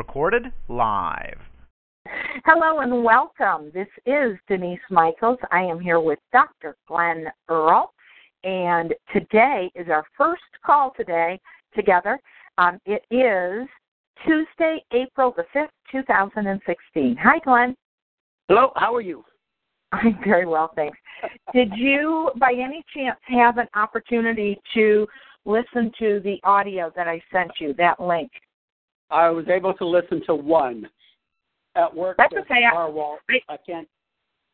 Recorded live. Hello and welcome. This is Denise Michaels. I am here with Dr. Glen Earl, and today is our first call today together. Um, it is Tuesday, April the 5th, 2016. Hi, Glen. Hello, how are you? I'm very well, thanks. Did you, by any chance, have an opportunity to listen to the audio that I sent you, that link? I was able to listen to one at work. That's okay. I-. I- I can't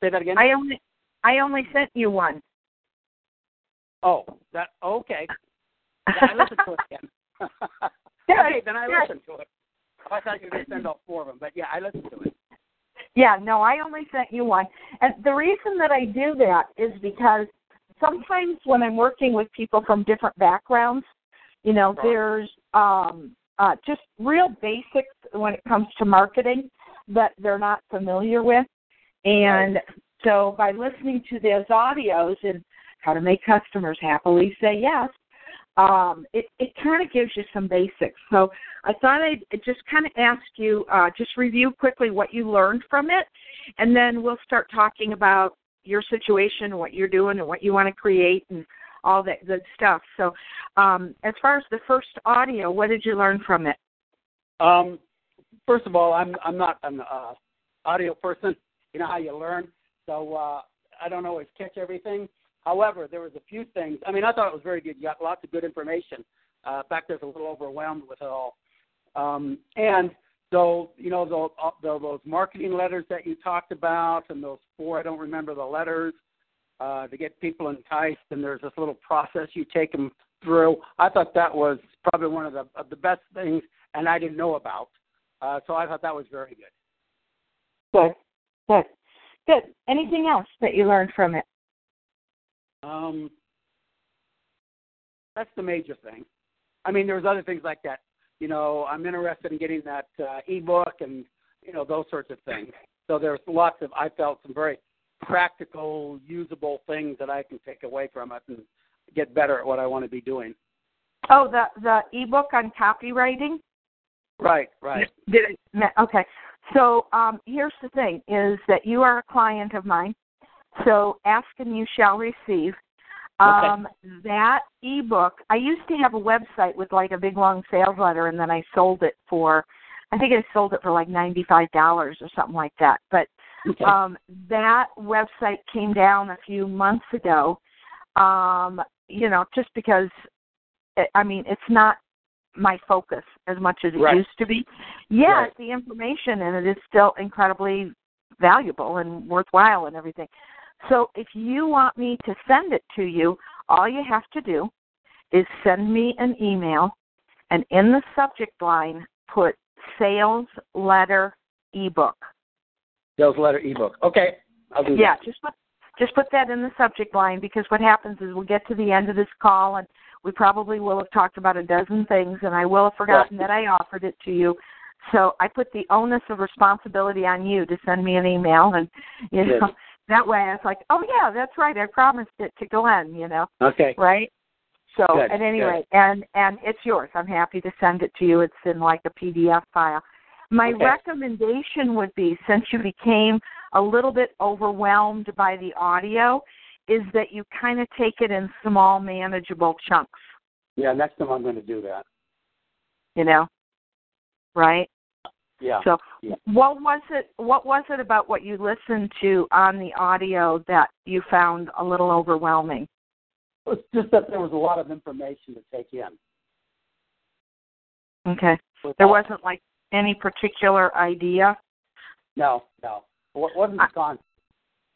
say that again. I only, I only sent you one. oh, that okay. Yeah, I listened to it again. okay, then I Good. listened to it. I thought you were going to send all four of them, but yeah, I listened to it. Yeah, no, I only sent you one. And the reason that I do that is because sometimes when I'm working with people from different backgrounds, you know, Right. there's um uh just real basics when it comes to marketing that they're not familiar with. And so by listening to those audios and how to make customers happily say yes, um, it, it kind of gives you some basics. So I thought I'd just kind of ask you, uh, just review quickly what you learned from it, and then we'll start talking about your situation, what you're doing, and what you want to create, and all that good stuff. So, um, as far as the first audio, what did you learn from it? Um, first of all, I'm I'm not an uh, audio person. You know how you learn, so uh, I don't always catch everything. However, there was a few things. I mean, I thought it was very good. You got lots of good information. Uh, in fact, I was a little overwhelmed with it all. Um, and so, you know, those, uh, those marketing letters that you talked about, and those four, I don't remember the letters, uh, to get people enticed, and there's this little process you take them through. I thought that was probably one of the of the best things, and I didn't know about. Uh, so I thought that was very good. Good, good, good. Anything else that you learned from it? Um, that's the major thing. I mean, there's other things like that. You know, I'm interested in getting that uh, ebook and you know those sorts of things. So there's lots of I felt some very practical, usable things that I can take away from it and get better at what I want to be doing. Oh, the the ebook on copywriting. Right, right. Did it? Okay. So um, here's the thing: is that you are a client of mine. So ask and you shall receive. Um, That ebook. I used to have a website with like a big long sales letter, and then I sold it for. I think I sold it for like ninety five dollars or something like that. But Okay. um, that website came down a few months ago. Um, you know, just because. It, I mean, it's not my focus as much as it Right. used to be. Yet Right. the information in it is still incredibly valuable and worthwhile and everything. So if you want me to send it to you, all you have to do is send me an email and in the subject line put sales letter ebook. Sales letter ebook. Okay, I'll do Yeah, that. just put just put that in the subject line because what happens is we'll get to the end of this call and we probably will have talked about a dozen things and I will have forgotten that I offered it to you. So I put the onus of responsibility on you to send me an email and you know Good. that way I was like, Oh yeah, that's right, I promised it to Glen, you know. Okay. Right? So Good, at any good. rate, and and it's yours. I'm happy to send it to you. It's in like a PDF file. My Okay. recommendation would be since you became a little bit overwhelmed by the audio, is that you kind of take it in small, manageable chunks. Yeah, next time I'm going to do that. You know, right? Yeah. So, yeah. what was it? What was it about what you listened to on the audio that you found a little overwhelming? It's just that there was a lot of information to take in. Okay, there wasn't like any particular idea. No, no. It wasn't I- gone.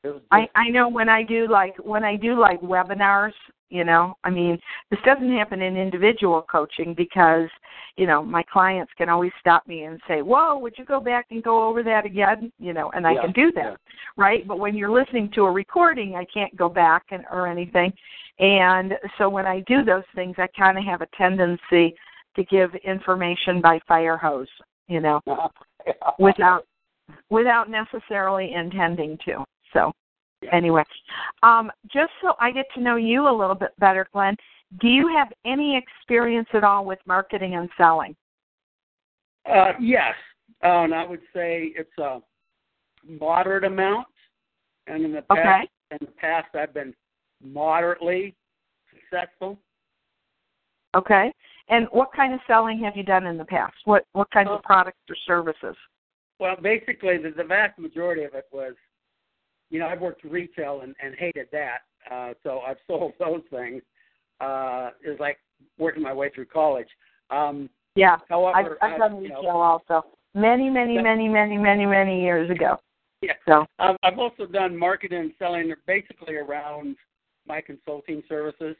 It was I I know when I do like when I do like webinars you know i mean this doesn't happen in individual coaching because you know my clients can always stop me and say whoa would you go back and go over that again you know and i Yeah, can do that yeah. right but when you're listening to a recording i can't go back and or anything and so when i do those things i kind of have a tendency to give information by fire hose you know without without necessarily intending to so anyway um just so i get to know you a little bit better glen do you have any experience at all with marketing and selling Uh, yes, uh, and I would say it's a moderate amount. And in the past, Okay. in the past, I've been moderately successful. Okay and what kind of selling have you done in the past what what kinds of Uh, products or services Well, basically, the, the vast majority of it was, you know, I've worked retail and, and hated that. Uh, so I've sold those things. Uh, it was like working my way through college. Um, yeah i've i've done you know, retail also many many many many many many years ago Yeah. so I've, I've also done marketing and selling basically around my consulting services.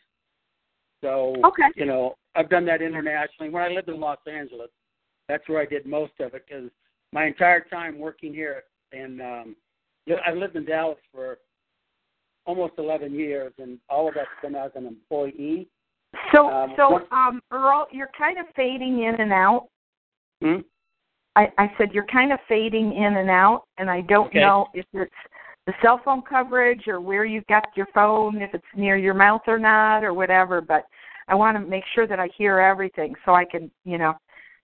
So, Okay. you know, I've done that internationally. When I lived in Los Angeles, that's where I did most of it because my entire time working here, and um, I lived in Dallas for almost 11 years, and all of that's been as an employee. so Um, so um earl you're kind of fading in and out Hmm? I, I said you're kind of fading in and out, and I don't Okay. know if it's the cell phone coverage or where you've got your phone, if it's near your mouth or not, or whatever. But I want to make sure that I hear everything so I can, you know,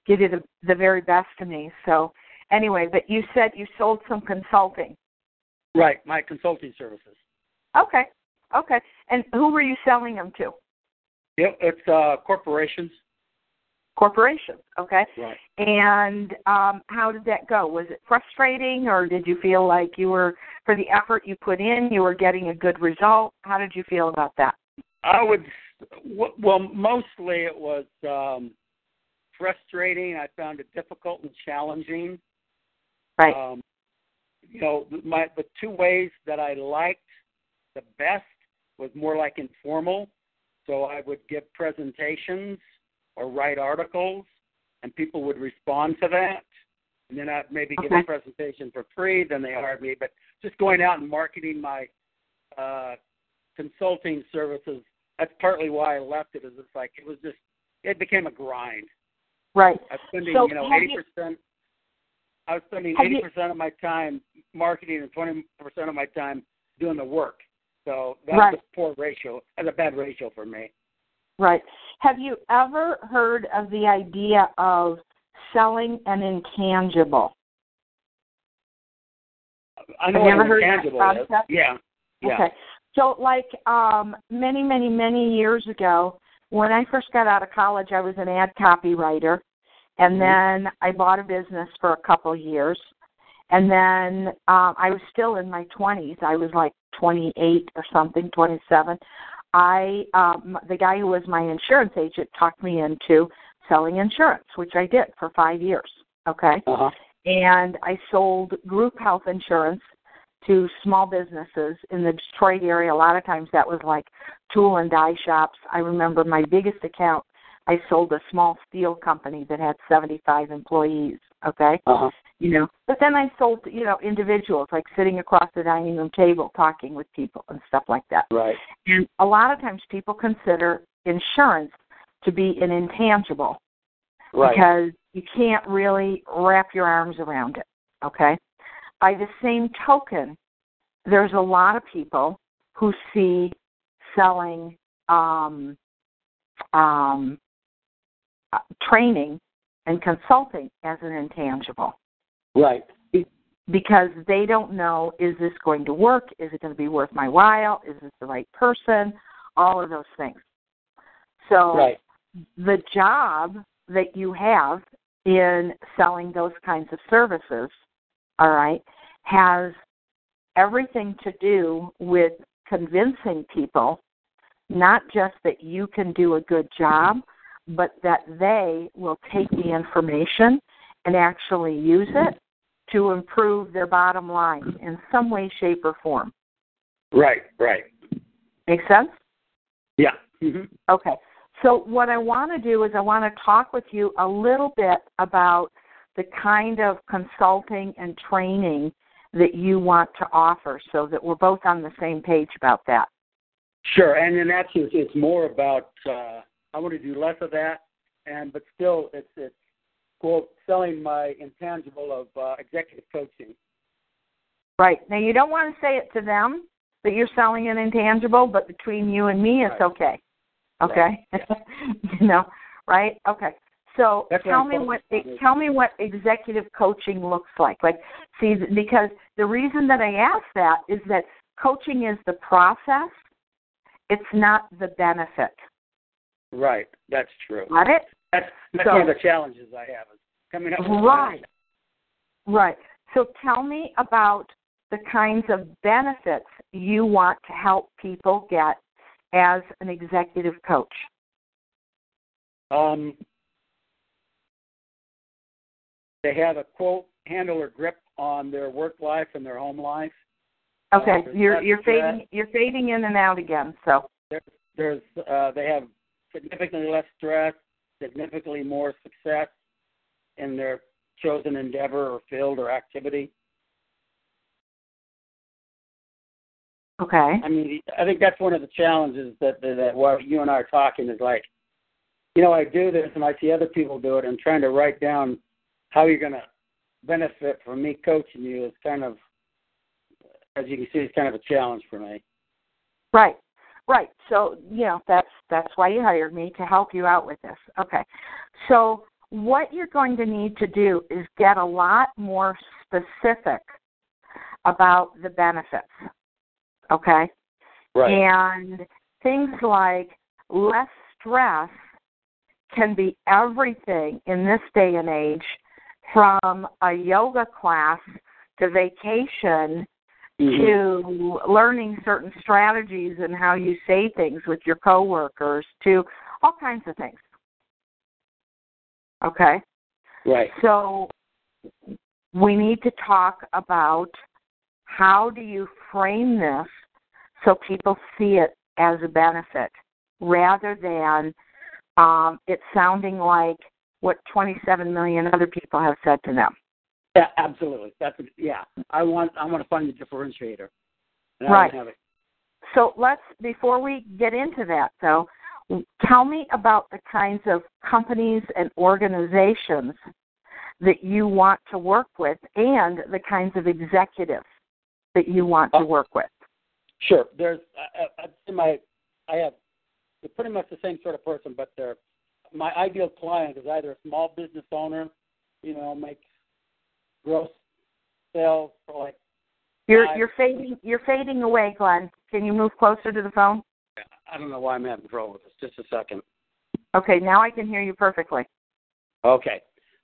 give you the the very best of me. So anyway, but you said you sold some consulting. Right, my consulting services. Okay, okay. And who were you selling them to? Yep, it's uh, corporations. Corporations. Okay. Right. And um, how did that go? Was it frustrating, or did you feel like you were, for the effort you put in, you were getting a good result? How did you feel about that? I would, well, mostly it was um, frustrating. I found it difficult and challenging. Right. Um, you know, my the two ways that I liked the best was more like informal. So I would give presentations or write articles, and people would respond to that. And then I'd maybe give a presentation for free. Then they hired me. But just going out and marketing my uh, consulting services. That's partly why I left it. Is it's like it was just it became a grind. right. I was spending So you know eighty percent. I was spending eighty percent of my time marketing and twenty percent of my time doing the work. So that's Right. a poor ratio. That's a bad ratio for me. Right. Have you ever heard of the idea of selling an intangible? I know Have you what ever heard of that intangible is. Yeah. Yeah. Okay. So, like um, many, many, many years ago, when I first got out of college, I was an ad copywriter, and Mhm. then I bought a business for a couple of years, and then um, I was still in my twenties. I was like twenty-eight or something, twenty-seven. I um, the guy who was my insurance agent talked me into selling insurance, which I did for five years. Okay Uh-huh. and I sold group health insurance to small businesses in the Detroit area. A lot of times that was like tool and die shops. I remember my biggest account, I sold a small steel company that had 75 employees, okay? Uh-huh. You know, but then I sold, you know, individuals like sitting across the dining room table talking with people and stuff like that. Right. And a lot of times people consider insurance to be an intangible Right. because you can't really wrap your arms around it. Okay? By the same token, there's a lot of people who see selling um, um, uh, training and consulting as an intangible right. because they don't know is this going to work? Is it going to be worth my while? Is this the right person? All of those things. So Right. the job that you have in selling those kinds of services, all right, has everything to do with convincing people not just that you can do a good job, but that they will take the information and actually use it to improve their bottom line in some way, shape, or form. Right. Right. Make sense? Yeah. hmm Okay. So what I want to do is I want to talk with you a little bit about the kind of consulting and training that you want to offer so that we're both on the same page about that. Sure, and then actually, it's, it's more about uh, I want to do less of that, and but still, it's it's quote selling my intangible of uh, executive coaching. Right. Now you don't want to say it to them that you're selling an intangible, but between you and me it's Right. okay. Okay? you know, right? Okay. So That's tell me what tell me what executive coaching looks like. Like see because the reason that I ask that is that coaching is the process. It's not the benefit. Right, that's true. Got it? That's that's So- one of the challenges I have is coming up. with Right. Right. So tell me about the kinds of benefits you want to help people get as an executive coach. Um, they have a quote handle or grip on their work life and their home life. Okay, Uh, you're you're that. fading you're fading in and out again. So There's, there's uh, they have significantly less stress, significantly more success in their chosen endeavor or field or activity. okay, I mean, I think that's one of the challenges that that, that what you and I are talking is like, you know, I do this and I see other people do it, and trying to write down how you're going to benefit from me coaching you is kind of, as you can see, it's kind of a challenge for me. right, right. So you know that's that's why you hired me to help you out with this. Okay, so what you're going to need to do is get a lot more specific about the benefits. Okay. Right. And things like less stress can be everything in this day and age from a yoga class to vacation Mhm. to learning certain strategies and how you say things with your coworkers to all kinds of things. Okay? Right. So we need to talk about how do you frame this so people see it as a benefit rather than um, it sounding like what 27 million other people have said to them. Yeah, absolutely. That's yeah. I want I want to find the differentiator. Right. don't have it. So let's, before we get into that though, tell me about the kinds of companies and organizations that you want to work with and the kinds of executives that you want to Oh. work with. Sure. There's I, I, I'd my I have they're pretty much the same sort of person, but they're my ideal client is either a small business owner, you know, makes gross sales for like You're I- you're fading you're fading away, Glen. Can you move closer to the phone? I don't know why I'm having trouble with this. Just a second. Okay, now I can hear you perfectly. Okay.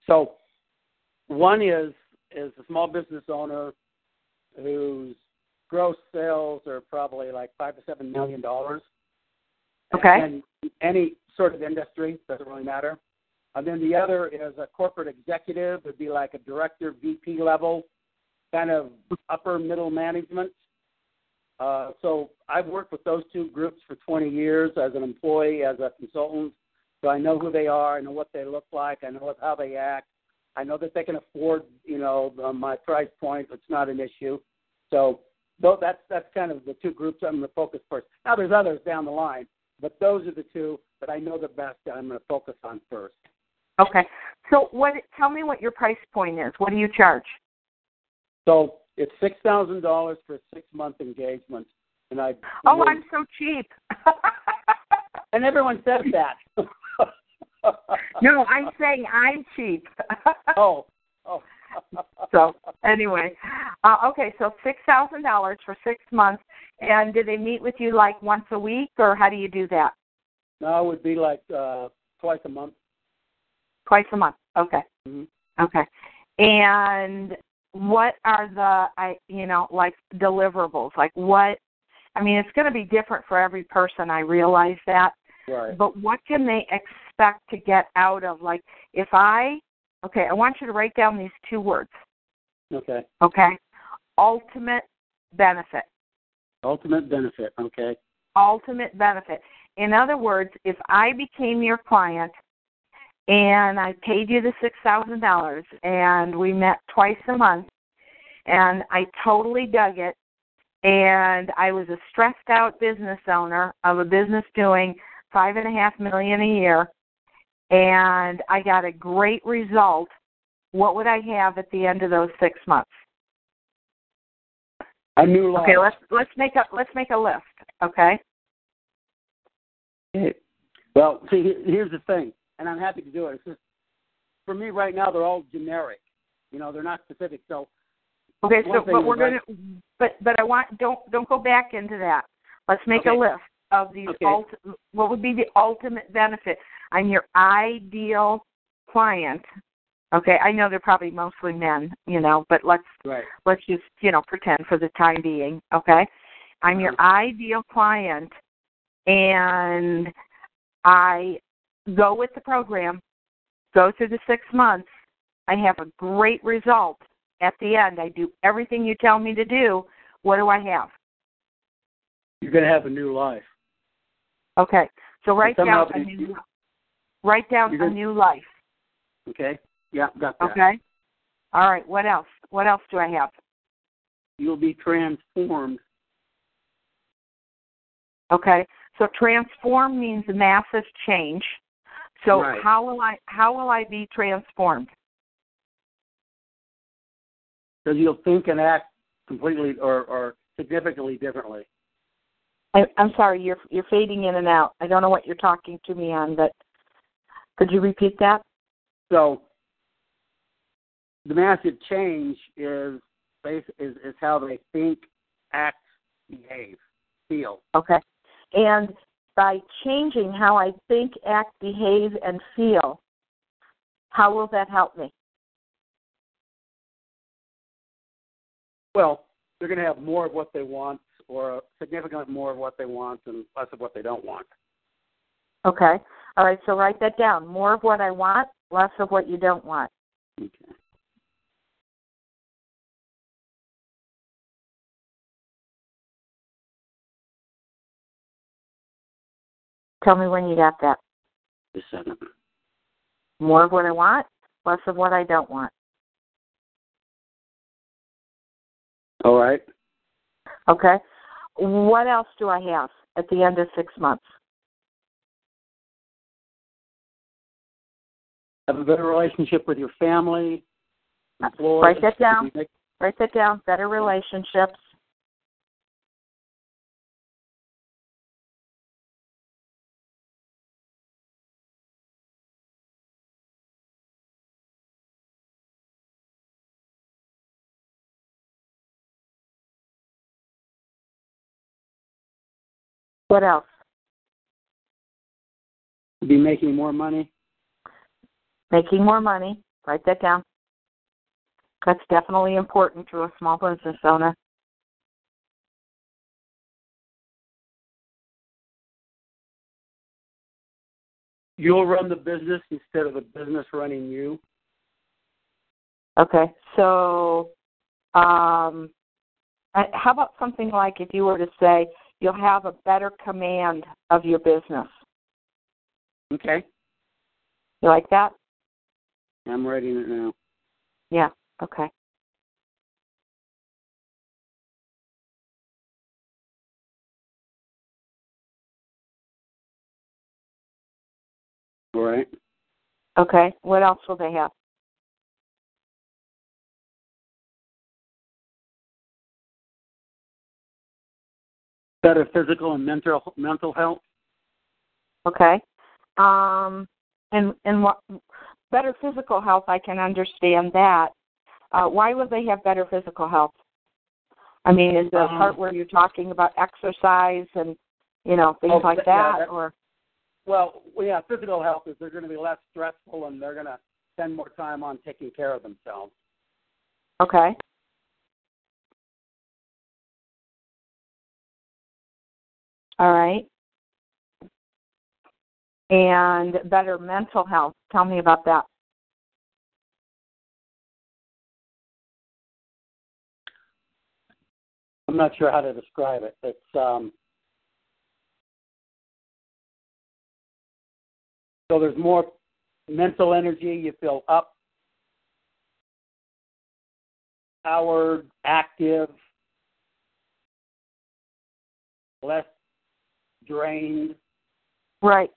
So one is is a small business owner whose gross sales are probably like five to seven million dollars. Okay. And any sort of industry doesn't really matter. And then the other is a corporate executive, would be like a director, VP level, kind of upper middle management. Uh, so I've worked with those two groups for 20 years as an employee, as a consultant. So I know who they are, I know what they look like, I know how they act. I know that they can afford, you know, the, my price point. It's not an issue. So though that's that's kind of the two groups I'm going to focus first. Now there's others down the line, but those are the two that I know the best that I'm going to focus on first. Okay. So what tell me what your price point is. What do you charge? So it's six thousand dollars for a six month engagement, and I. Oh, I'm so cheap. And everyone says that. no, I'm saying I'm cheap. oh. Oh. so anyway, uh, okay, so six thousand dollars for six months, and do they meet with you like once a week, or how do you do that? No, it would be like uh, twice a month. Twice a month. Okay. Mhm. Okay. And what are the I you know like deliverables? Like what? I mean, it's going to be different for every person. I realize that, Right. but what can they expect to get out of like if I okay, I want you to write down these two words. Okay. Okay, ultimate benefit. Ultimate benefit. Okay. ultimate benefit. in other words, if I became your client and I paid you the six thousand dollars and we met twice a month and I totally dug it and I was a stressed out business owner of a business doing five and a half million a year and I got a great result, what would I have at the end of those six months? A new life. Okay, let's let's make a let's make a list. Okay. Okay. Well, see, here's the thing, and I'm happy to do it. It's just for me right now, they're all generic. You know, they're not specific. So Okay, so but we're like- gonna but but I want don't don't go back into that. Let's make a list of these Okay. ulti- what would be the ultimate benefit. I'm your ideal client. Okay, I know they're probably mostly men, you know, but let's right. let's just you know pretend for the time being okay i'm your uh-huh. ideal client and i go with the program go through the six months i have a great result at the end i do everything you tell me to do what do i have You're going to have a new life. okay so write down a new write down a new life Okay. Yeah, got that. okay all right what else what else do i have You'll be transformed. Okay. So transform means massive change. So Right. how will I how will I be transformed? because you'll think and act completely or, or significantly differently. I, I'm sorry, you're you're fading in and out. I don't know what you're talking to me on, but could you repeat that? So the massive change is is, is how they think, act, behave, feel. Okay. And by changing how I think, act, behave, and feel, how will that help me? Well, they're going to have more of what they want, or significantly more of what they want, and less of what they don't want. Okay. All right. So write that down. More of what I want, less of what you don't want. Okay. Tell me when you got that. Second. More of what I want, less of what I don't want. All right. Okay. What else do I have at the end of six months? Have a better relationship with your family. Employees. Write that down. Write that down. Better relationships. What else? Be making more money. Making more money. Write that down. That's definitely important to a small business owner. You'll run the business instead of the business running you. Okay. So, um, how about something like if you were to say you'll have a better command of your business? Okay. You like that? I'm writing it now. Yeah. Okay. All right. Okay. What else will they have? Better physical and mental mental health. Okay. Um, and and what better physical health? I can understand that. Uh, why would they have better physical health? I mean, is the Um, part where you're talking about exercise and you know things Oh, like yeah, that, that- or Well, well, yeah, physical health is they're going to be less stressful and they're going to spend more time on taking care of themselves. okay? All right. And better mental health. Tell me about that. I'm not sure how to describe it. It's um, So there's more mental energy. You feel up, powered, active, less drained. Right.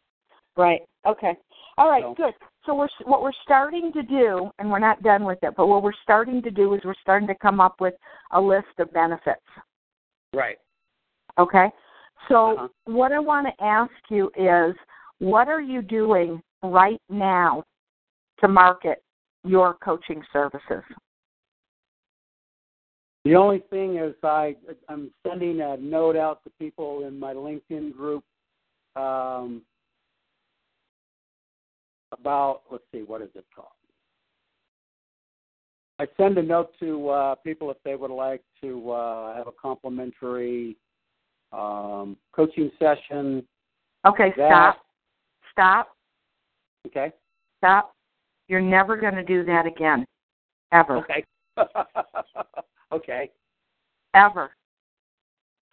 Right. Okay. All right. So- Good. So we're what we're starting to do, and we're not done with it, but what we're starting to do is we're starting to come up with a list of benefits. Right. Okay. So Uh-huh. what I want to ask you is, what are you doing right now to market your coaching services? The only thing is I I'm sending a note out to people in my LinkedIn group um, about let's see what is it called. I send a note to uh, people if they would like to uh, have a complimentary um, coaching session. Okay. That- Stop. Stop. Okay. Stop. You're never going to do that again, ever. Okay. okay. ever.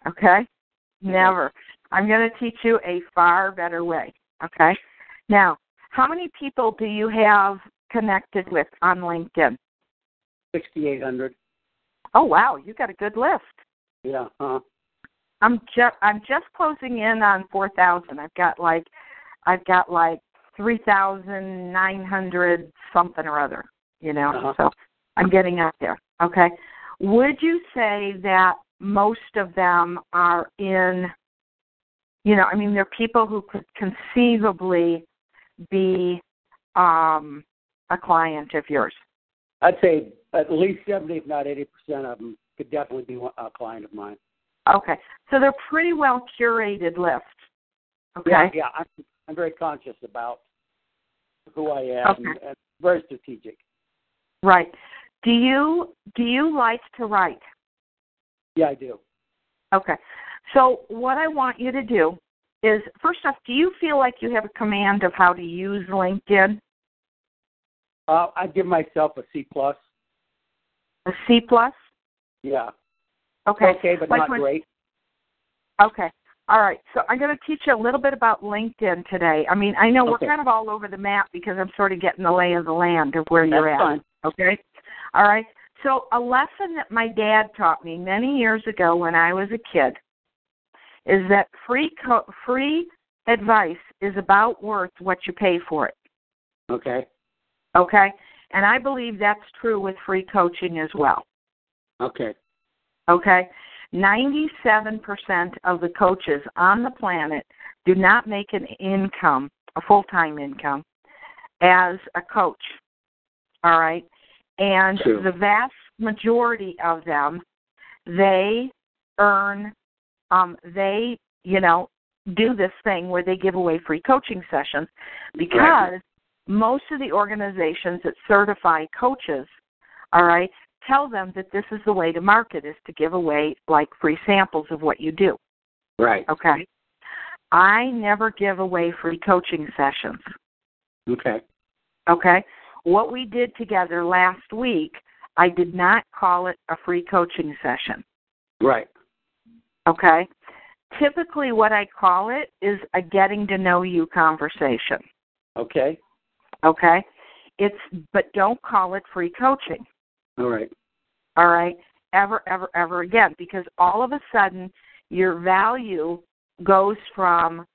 Okay? Never. I'm going to teach you a far better way. Okay? Now, how many people do you have connected with on LinkedIn? Sixty eight hundred. Oh wow, you got a good list. Yeah. Huh. I'm just I'm just closing in on 4,000. I've got like I've got like 3,900 something or other, you know. Uh-huh. So I'm getting up there. Okay. Would you say that most of them are in you know, I mean they're people who could conceivably be um a client of yours. I'd say at least seventy, if not eighty percent of them could definitely be a client of mine. Okay. So they're pretty well curated lists. Okay. Yeah, yeah. I'm, I'm very conscious about who I am Okay. and, and very strategic. Right. Do you do you like to write? Yeah, I do. Okay. So what I want you to do is first off, do you feel like you have a command of how to use LinkedIn? Uh, I give myself a C plus. A C plus? Yeah. Okay. Okay, but Like not when- great. Okay. All right. So I'm going to teach you a little bit about LinkedIn today. I mean, I know Okay. we're kind of all over the map because I'm sort of getting the lay of the land of where you're at. fine. Okay. All right. So a lesson that my dad taught me many years ago when I was a kid is that free co- free advice is about worth what you pay for it. Okay. Okay? And I believe that's true with free coaching as well. Okay. Okay? 97% of the coaches on the planet do not make an income, a full time income, as a coach. All right? And True. the vast majority of them, they earn, um, they, you know, do this thing where they give away free coaching sessions because Right. most of the organizations that certify coaches, all right, tell them that this is the way to market is to give away like free samples of what you do. Right. Okay. I never give away free coaching sessions. Okay. Okay. What we did together last week, I did not call it a free coaching session. Right. Okay. Typically, what I call it is a getting to know you conversation. Okay. Okay. It's, but don't call it free coaching. All right. all right ever ever ever again because all of a sudden your value goes from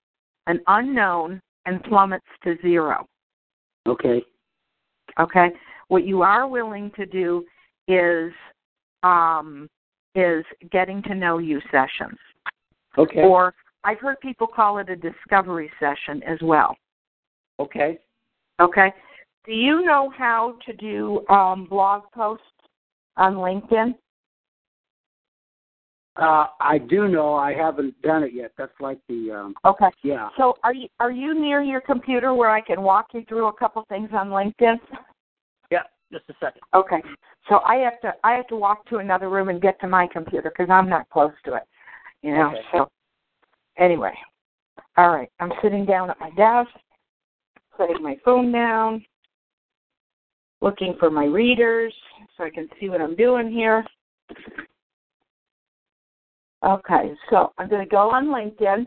an unknown and plummets to zero Okay. Okay what you are willing to do is um is getting to know you sessions Okay. or i've heard people call it a discovery session as well okay. okay do you know how to do um blog posts on linkedin Uh, I do know I haven't done it yet. That's like the um, okay yeah. So are you are you near your computer where I can walk you through a couple things on LinkedIn? Yeah. Just a second. Okay. So I have to I have to walk to another room and get to my computer because I'm not close to it. You know. Okay. So anyway, all right. I'm sitting down at my desk, putting my phone down, looking for my readers so I can see what I'm doing here. Okay, so I'm going to go on LinkedIn.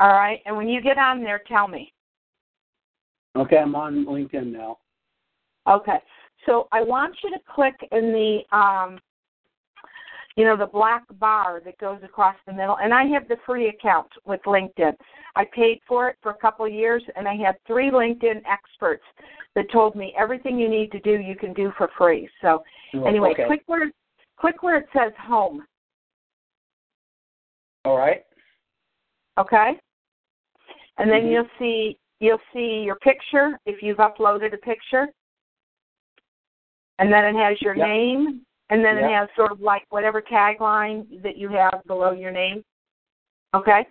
All right, and when you get on there, tell me. Okay, I'm on LinkedIn now. Okay. So I want you to click in the um you know the black bar that goes across the middle and I have the free account with LinkedIn. I paid for it for a couple of years and I had three LinkedIn experts that told me everything you need to do you can do for free. So anyway, okay. click where click where it says home, All right. okay? And then Mhm. you'll see you'll see your picture if you've uploaded a picture. And then it has your Yep. name and then it has sort of like whatever tagline that you have below your name. Okay?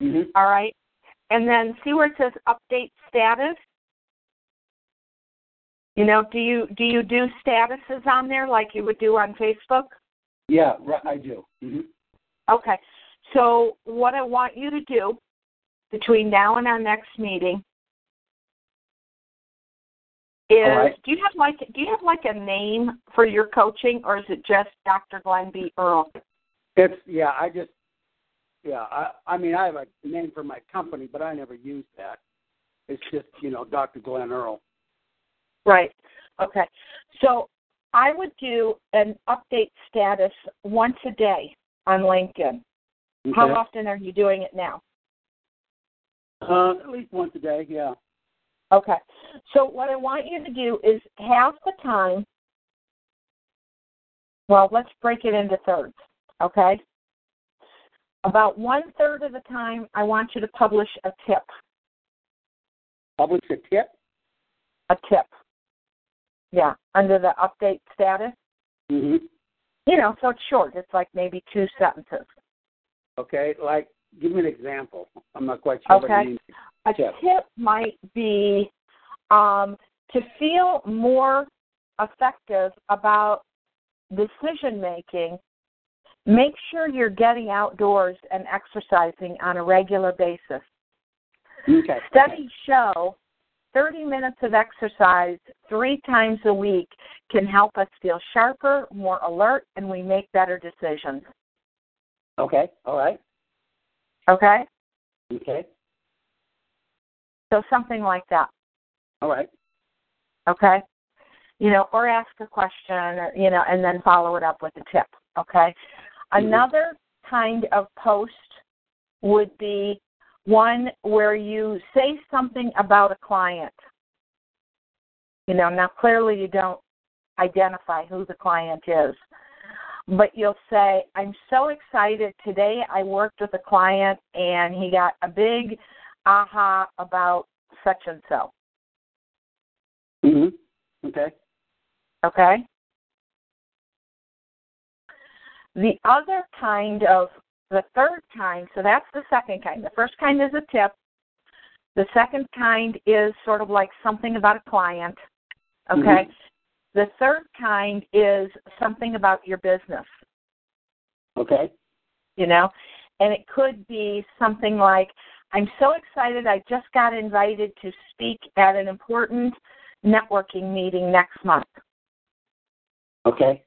Mhm. All right. And then see where it says update status? You know, do you do you do statuses on there like you would do on Facebook? Yeah, right, I do. Mhm. Okay. So what I want you to do between now and our next meeting is right. do you have like do you have like a name for your coaching or is it just Dr. Glen B. Earl? It's yeah, I just yeah, I I mean I have a name for my company, but I never use that. It's just, you know, Dr. Glen Earl. Right. Okay. So I would do an update status once a day on LinkedIn. How often are you doing it now? Uh, at least once a day, yeah. Okay. So what I want you to do is half the time well, let's break it into thirds, okay? About one third of the time I want you to publish a tip. Publish a tip. A tip. Yeah, under the update status. Mhm. You know, so it's short. It's like maybe two sentences. Okay, like give me an example. I'm not quite sure what Okay. you mean. A Tip. tip might be um, to feel more effective about decision making. Make sure you're getting outdoors and exercising on a regular basis. Okay. Studies show 30 minutes of exercise three times a week can help us feel sharper, more alert, and we make better decisions. Okay. All right. Okay? Okay. So something like that. All right. okay you know or ask a question or you know and then follow it up with a tip okay Mhm. another kind of post would be one where you say something about a client you know now clearly you don't identify who the client is but you'll say i'm so excited today i worked with a client and he got a big aha about such and so Mhm. Okay. Okay. The other kind of, the third kind, so that's the second kind. The first kind is a tip. The second kind is sort of like something about a client. Okay. Mhm. The third kind is something about your business, Okay. you know, and it could be something like, I'm so excited I just got invited to speak at an important networking meeting next month. Okay.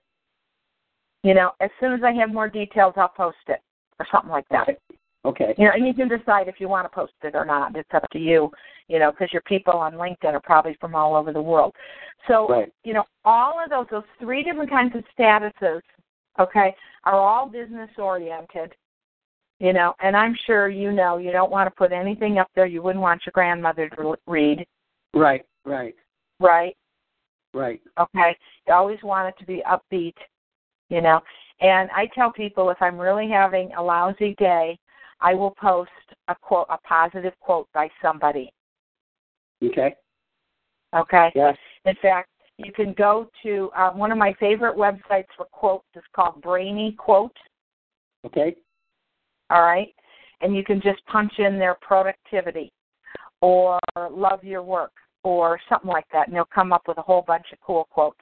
You know, as soon as I have more details, I'll post it or something like that. Okay. Okay. You know, and you can decide if you want to post it or not. It's up to you. You know, because your people on LinkedIn are probably from all over the world. So, Right. you know, all of those, those three different kinds of statuses, okay, are all business oriented. You know, and I'm sure you know you don't want to put anything up there you wouldn't want your grandmother to read, Right. Right. right? Right. Okay. You always want it to be upbeat, you know. And I tell people if I'm really having a lousy day, I will post a quote, a positive quote by somebody. Okay. Okay. Yes. In fact, you can go to um, one of my favorite websites for quotes is called Brainy Quote. Okay. All right, and you can just punch in their productivity or love your work or something like that, and they'll come up with a whole bunch of cool quotes.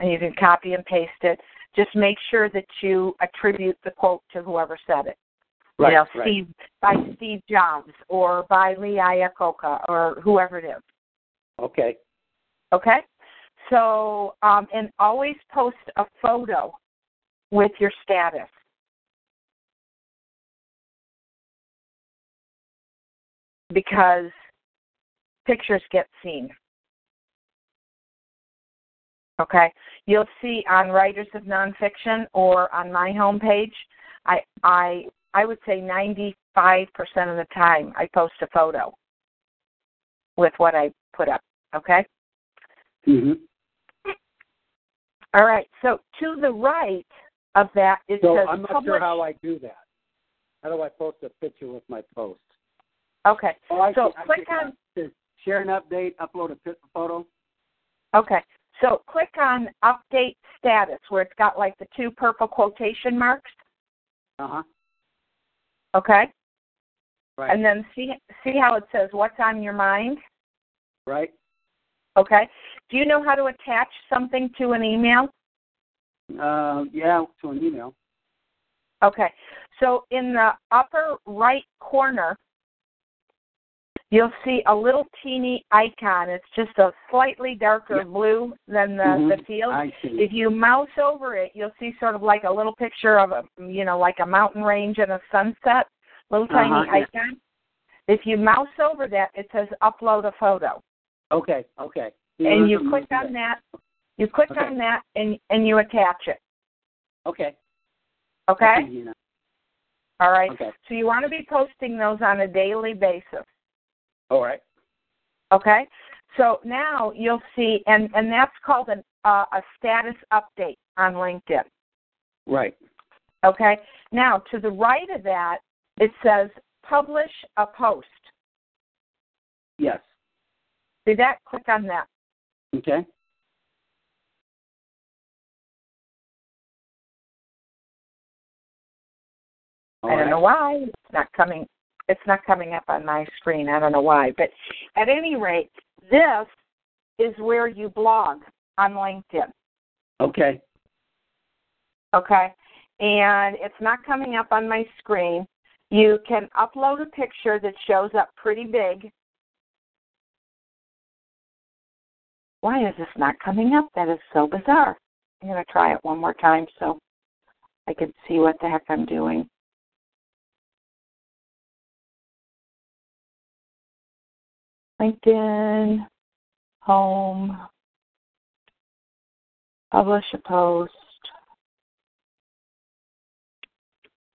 And you can copy and paste it. Just make sure that you attribute the quote to whoever said it. Right. you know, right. Steve by Steve Jobs or by Lee Iacocca or whoever it is. Okay. Okay? So, um, and always post a photo with your status. Because pictures get seen. Okay, you'll see on Writers of Nonfiction or on my homepage, I I I would say 95% of the time I post a photo with what I put up. Okay. Mhm. All right. So to the right of that it So says I'm not publish. sure how I do that. How do I post a picture with my post? okay. Oh, So click on Says Share an update, upload a photo. Okay. So click on update status where it's got like the two purple quotation marks. Uh huh. Okay. Right. And then see see how it says what's on your mind. right. Okay. Do you know how to attach something to an email? Uh, yeah, to an email. Okay. So in the upper right corner, you'll see a little teeny icon. It's just a slightly darker Yeah. blue than the, Mhm. the field. I see. If you mouse over it, you'll see sort of like a little picture of a, you know, like a mountain range and a sunset, little tiny Uh-huh, icon. If you mouse over that, it says upload a photo, Okay. Okay. and you click on that. You click Okay. on that, and and you attach it. Okay. Okay. That's easy enough. All right. Okay. So you want to be posting those on a daily basis. All right. Okay. So now you'll see, and and that's called an uh, a status update on LinkedIn. Right. Okay. Now to the right of that, it says publish a post. Yes. See that? Click on that. Okay. All I don't right. know why it's not coming. It's not coming up on my screen. I don't know why, but at any rate, this is where you blog on LinkedIn. Okay. Okay, and it's not coming up on my screen. You can upload a picture that shows up pretty big. Why is this not coming up? That is so bizarre. I'm going to try it one more time so I can see what the heck I'm doing. LinkedIn, home, publish a post.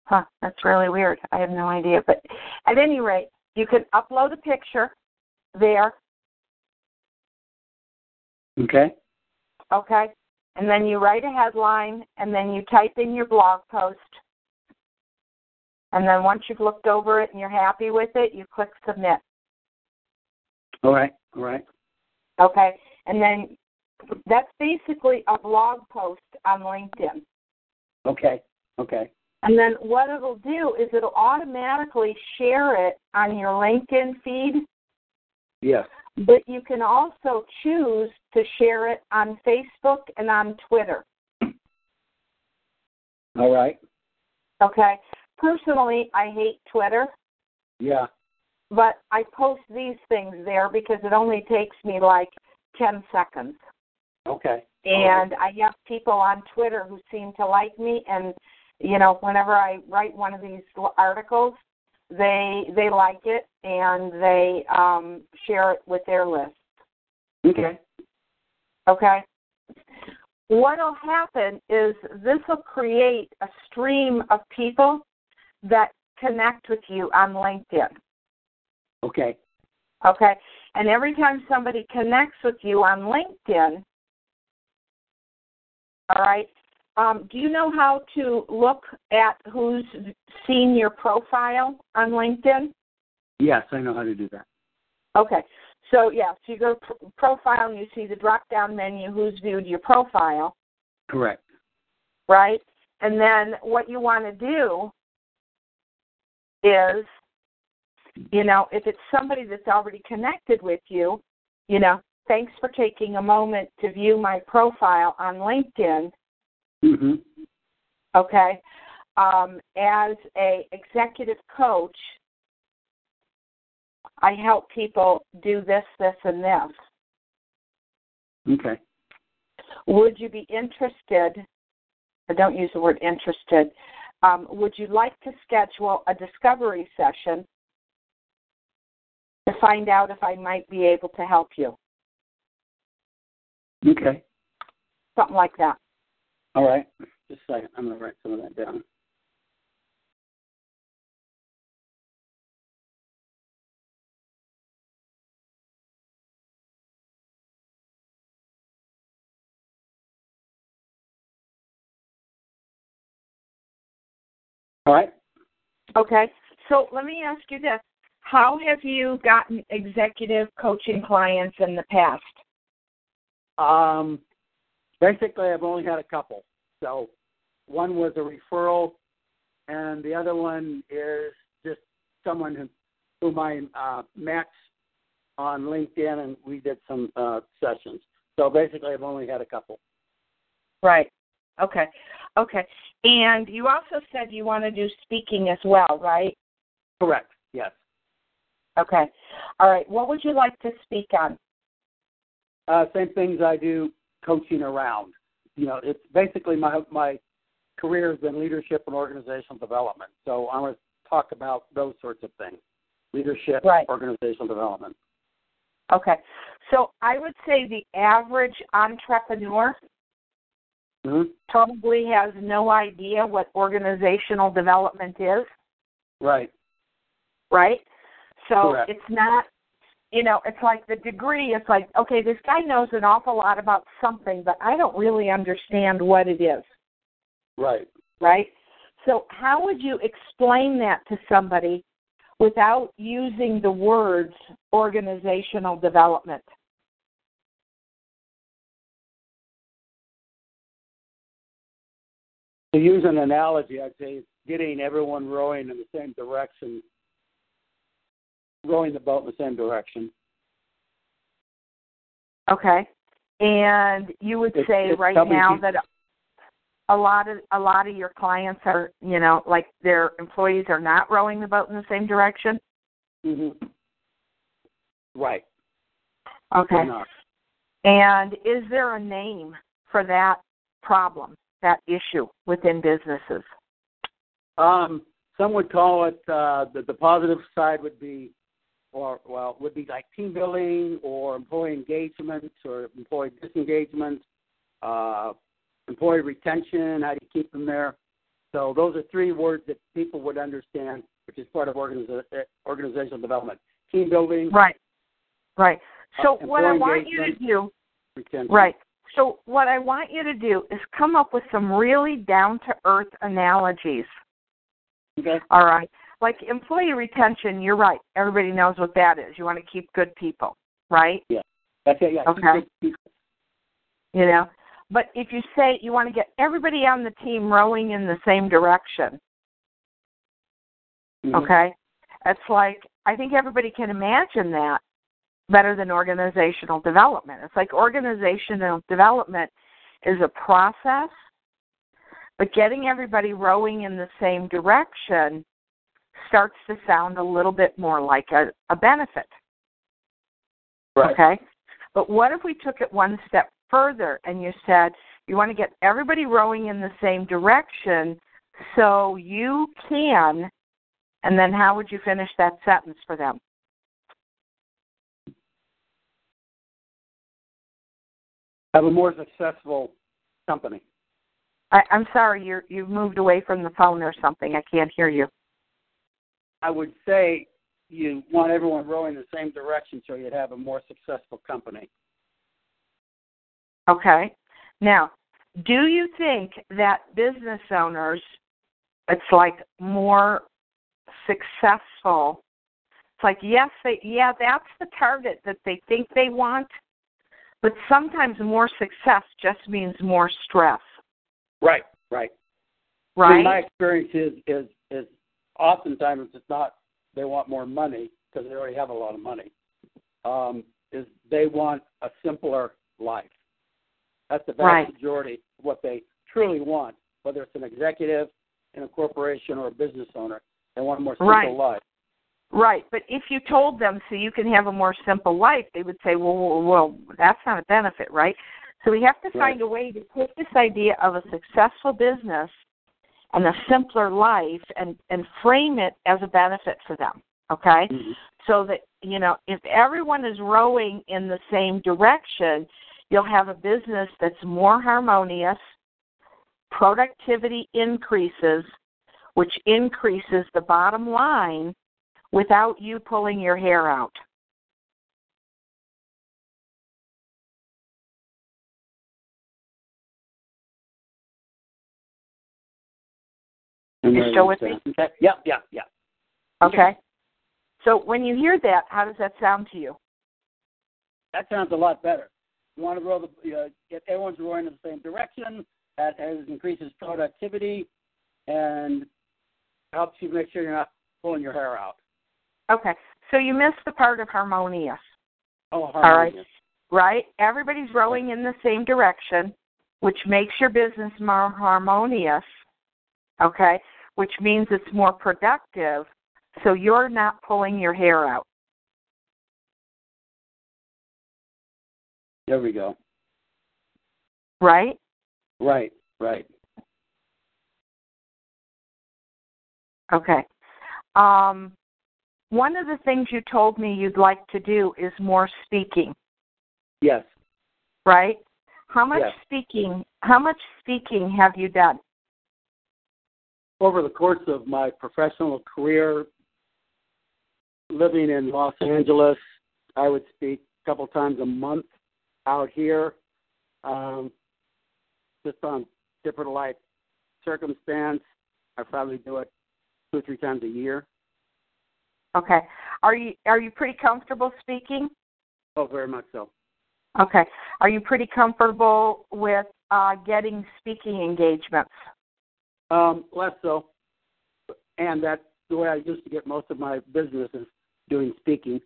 Huh, that's really weird. I have no idea. But at any rate, you can upload a picture there, Okay. okay? And then you write a headline and then you type in your blog post. And then once you've looked over it and you're happy with it, you click submit. All right. All right. Okay? And then that's basically a blog post on LinkedIn. Okay. Okay. And then what it'll do is it'll automatically share it on your LinkedIn feed, Yes. but you can also choose to share it on Facebook and on Twitter. All right. Okay? Personally, I hate Twitter, Yeah. But I post these things there because it only takes me like 10 seconds. Okay. And I have people on Twitter who seem to like me and you know, whenever I write one of these articles, they they like it and they um share it with their list. Okay. Okay? What'll happen is this will create a stream of people that connect with you on LinkedIn. Okay. Okay? And every time somebody connects with you on LinkedIn, all right, um, do you know how to look at who's seen your profile on LinkedIn? Yes, I know how to do that. Okay. So, yeah, so you go to pro- profile and you see the drop down menu, who's viewed your profile, Correct. right? And then what you want to do is, you know, if it's somebody that's already connected with you, you know, thanks for taking a moment to view my profile on LinkedIn, Mhm. okay? Um, as a executive coach, I help people do this, this, and this. Okay. Would you be interested? I don't use the word interested. Um, would you like to schedule a discovery session to find out if I might be able to help you. Okay. Something like that. All right. Just a second. I'm going to write some of that down. All right. Okay. So let me ask you this. How have you gotten executive coaching clients in the past? Um, basically, I've only had a couple. So one was a referral, and the other one is just someone who, whom I uh, met on LinkedIn, and we did some uh, sessions. So basically, I've only had a couple. Right. Okay. Okay. And you also said you want to do speaking as well, right? Correct. Yes. Okay. All right. What would you like to speak on? Uh, same things I do coaching around. You know, it's basically my my career has been leadership and organizational development. So I want to talk about those sorts of things. Leadership, Right. organizational development. Okay. So I would say the average entrepreneur Mm-hmm. probably has no idea what organizational development is, Right. right? So Correct. it's not, you know, it's like the degree. It's like, okay, this guy knows an awful lot about something, but I don't really understand what it is, Right. right? So how would you explain that to somebody without using the words organizational development? To use an analogy, I'd say it's getting everyone rowing in the same direction, rowing the boat in the same direction. Okay. And you would It's- say it's right now that a lot of a lot of your clients are, you know, like their employees are not rowing the boat in the same direction. Mm-hmm. Right. Okay. And is there a name for that problem, that issue within businesses? Um, some would call it uh, the, the positive side would be, or well, would be like team building or employee engagement or employee disengagement, uh, employee retention. How do you keep them there? So those are three words that people would understand, which is part of organiza- eh, organizational development: team building, Right. Right. So Uh, what I want you to do retention. Right. So what I want you to do is come up with some really down to earth analogies. Okay. All right. Like employee retention, you're right. Everybody knows what that is. You want to keep good people, right? That's it. Yeah. Okay. You know. But if you say you want to get everybody on the team rowing in the same direction, Mhm. okay? It's like I think everybody can imagine that better than organizational development. It's like organizational development is a process, but getting everybody rowing in the same direction starts to sound a little bit more like a, a benefit. Right. Okay? But what if we took it one step further and you said you want to get everybody rowing in the same direction so you can, and then how would you finish that sentence for them? Have a more successful company. I, I'm sorry, you're you've moved away from the phone or something. I can't hear you. I would say you want everyone rowing the same direction so you'd have a more successful company. Okay. Now, do you think that business owners, it's like more successful? It's like yes, they yeah, that's the target that they think they want, but sometimes more success just means more stress, Right. Right. right? My experience is is is oftentimes it's not they want more money because they already have a lot of money. Um, is they want a simpler life. That's the vast Right. majority of what they truly want, whether it's an executive in a corporation or a business owner. They want a more simple Right. life. Right, but if you told them so you can have a more simple life, they would say, well, well, well that's not a benefit, right? So we have to find a way to take this idea of a successful business and a simpler life and, and frame it as a benefit for them, okay? Mhm. So that you know, if everyone is rowing in the same direction, you'll have a business that's more harmonious, productivity increases, which increases the bottom line without you pulling your hair out. You still with me? Okay. Yep, yep, yep. Okay. So when you hear that, how does that sound to you? That sounds a lot better. You want to row the, uh, get everyone's rowing in the same direction. That has increases productivity and helps you make sure you're not pulling your hair out. Okay. So you missed the part of harmonious. Oh, All right. harmonious. Right? Everybody's rowing in the same direction, which makes your business more harmonious. Okay? Which means it's more productive. So you're not pulling your hair out. There we go. Right? Right, right. Okay. Um, one of the things you told me you'd like to do is more speaking, Yes. right? How much Yes. speaking? How much speaking have you done? Over the course of my professional career, living in Los Angeles, I would speak a couple times a month out here, um, just on different life circumstance. I probably do it two or three times a year. Okay. Are you are you pretty comfortable speaking? Oh, very much so. Okay. Are you pretty comfortable with uh, getting speaking engagements? Um, less so. And that's the way I used to get most of my business is doing speaking.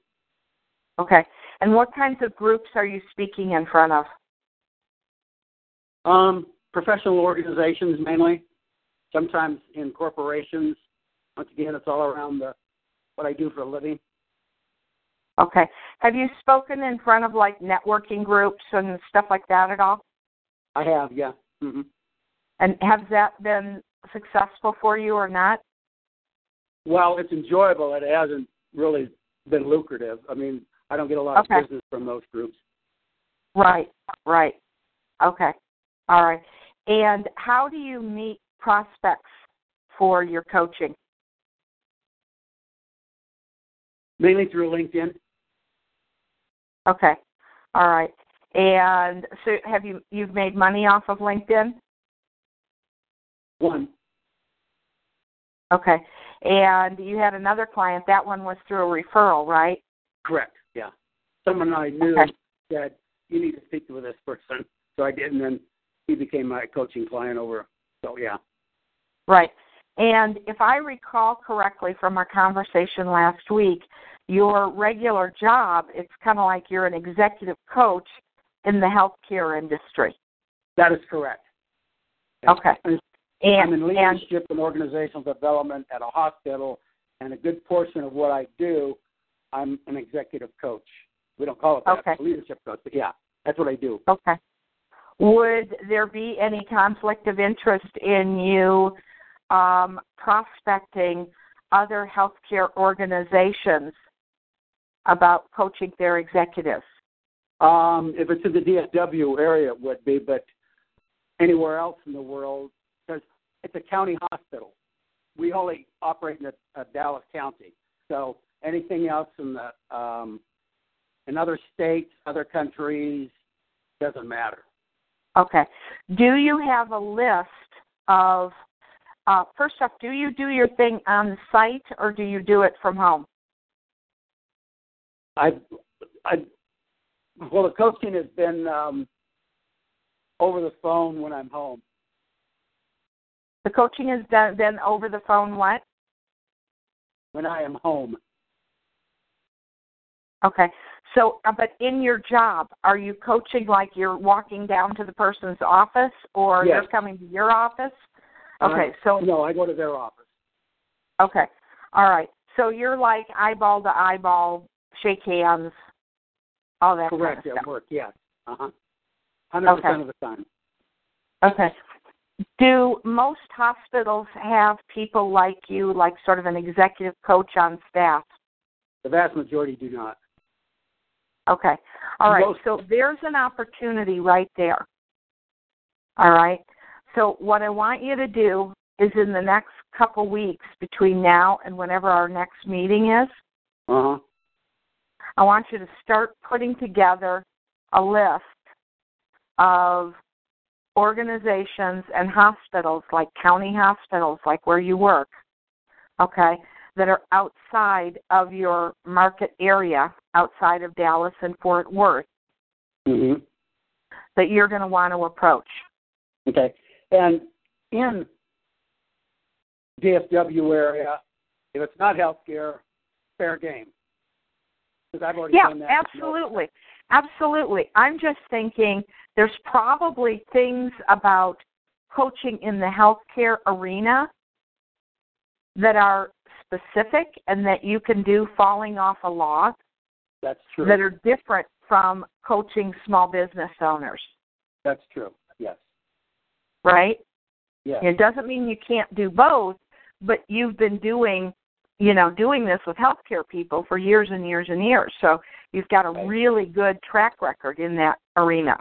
Okay. And what kinds of groups are you speaking in front of? Um, professional organizations mainly, sometimes in corporations. Once again, it's all around the what I do for a living. Okay. Have you spoken in front of like networking groups and stuff like that at all? I have, yeah. hmm And has that been successful for you or not? Well, it's enjoyable. It hasn't really been lucrative. I mean, I don't get a lot Okay. of business from those groups. Right, right. Okay. All right. And how do you meet prospects for your coaching? Mainly through LinkedIn. Okay. All right. And so have you you've made money off of LinkedIn? One. Okay. And you had another client, that one was through a referral, right? Correct. Yeah. Someone I knew Okay. said you need to speak with this person, so I did, and then he became my coaching client over. So yeah. Right. And if I recall correctly from our conversation last week, your regular job, it's kind of like you're an executive coach in the healthcare industry. That is correct. Okay. I'm And, I'm in leadership and organizational development at a hospital, and a good portion of what I do, I'm an executive coach. We don't call it that, Okay. a leadership coach, but yeah, that's what I do. okay. Would there be any conflict of interest in you um, prospecting other healthcare organizations about coaching their executives? Um, if it's in the DFW area, it would be, but anywhere else in the world, it's a county hospital. We only operate in the, uh, Dallas County, so anything else in the um, in other states, other countries, doesn't matter. Okay. Do you have a list of, uh, first off, do you do your thing on site or do you do it from home? I, I, well, the coaching has been um, over the phone when I'm home. The coaching is done then over the phone. What? When I am home, Okay. So, uh, but in your job, are you coaching like you're walking down to the person's office, or Yes. they're coming to your office? Okay. I- So, no, I go to their office. okay. All right. So you're like eyeball to eyeball, shake hands, all that Correct kind of at work. Yes. Uh huh. Hundred percent of the time. Okay. Do most hospitals have people like you, like sort of an executive coach on staff? The vast majority do not. Okay. All right. Most- So there's an opportunity right there. All right. So what I want you to do is in the next couple weeks between now and whenever our next meeting is, Uh huh. I want you to start putting together a list of organizations and hospitals like county hospitals like where you work okay that are outside of your market area outside of Dallas and Fort Worth hmm that you're going to want to approach Okay. And in DFW area, if it's not healthcare, fair game. Because I've already Yeah, done that. absolutely. Absolutely. I'm just thinking there's probably things about coaching in the healthcare arena that are specific and that you can do falling off a log That's true. that are different from coaching small business owners, That's true. Yes. right? Yes. It doesn't mean you can't do both, but you've been doing, you know, doing this with healthcare people for years and years and years. So you've got a really good track record in that arena.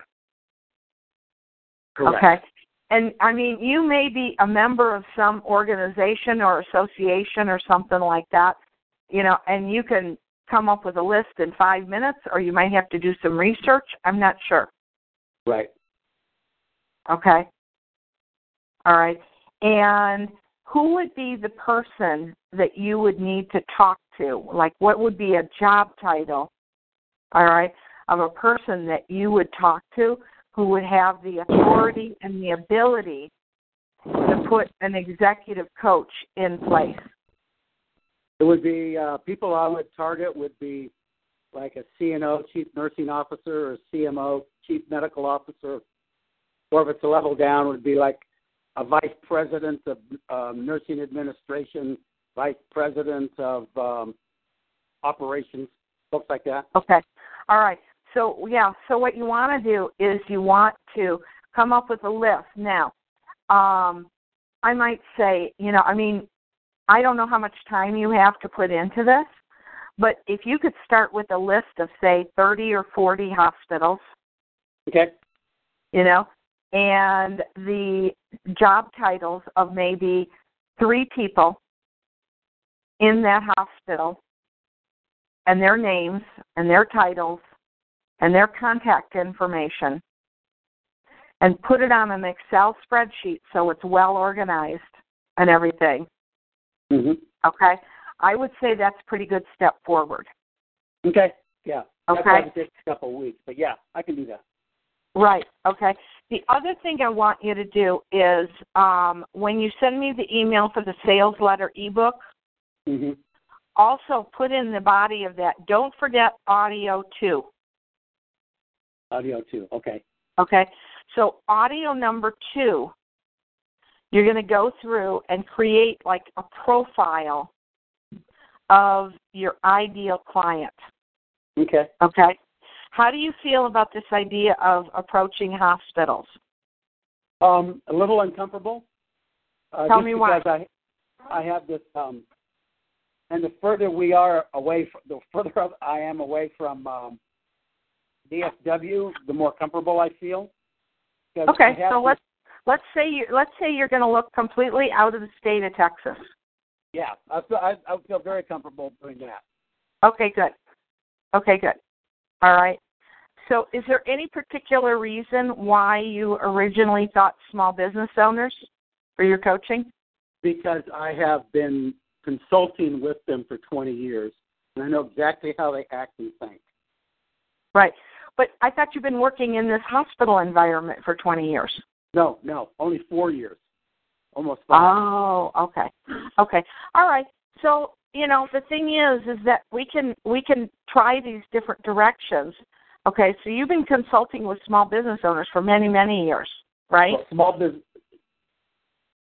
Correct. Okay. And I mean, you may be a member of some organization or association or something like that, you know, and you can come up with a list in five minutes, or you might have to do some research. I'm not sure. Right. Okay. All right. And who would be the person that you would need to talk to? Like, what would be a job title, all right, of a person that you would talk to who would have the authority and the ability to put an executive coach in place? It would be uh, people I would target would be like a CNO, Chief Nursing Officer, or CMO, Chief Medical Officer, or if it's a level down, would be like a Vice President of um, Nursing Administration, Vice President of um, Operations, folks like that. Okay. All right. So yeah, so what you want to do is you want to come up with a list. Now, um I might say, you know, I mean, I don't know how much time you have to put into this, but if you could start with a list of say 30 or 40 hospitals, Okay. you know, and the job titles of maybe three people in that hospital and their names and their titles and their contact information and put it on an Excel spreadsheet so it's well organized and everything. hmm Okay? I would say that's a pretty good step forward. Okay. Yeah. That Okay. probably takes a couple of weeks, but yeah, I can do that. Right. Okay. The other thing I want you to do is um, when you send me the email for the sales letter ebook, hmm also put in the body of that. Don't forget audio too. Audio too. Okay. Okay. So audio number two, you're going to go through and create like a profile of your ideal client. Okay. Okay. How do you feel about this idea of approaching hospitals? Um, a little uncomfortable. Uh, Tell me why. because I, I have this, um, and the further we are away, from, the further I am away from um, DFW, the more comfortable I feel. Okay. So this- let's let's say you let's say you're going to look completely out of the state of Texas. Yeah, I feel I, I feel very comfortable doing that. Okay, good. Okay, good. All right. So, is there any particular reason why you originally thought small business owners for your coaching? because I have been consulting with them for 20 years, and I know exactly how they act and think. Right. But I thought you've been working in this hospital environment for 20 years. No, no, only four years, almost five. Oh, okay. Okay. All right. So, you know, the thing is is that we can we can try these different directions. Okay, so you've been consulting with small business owners for many, many years, right? Well, small business.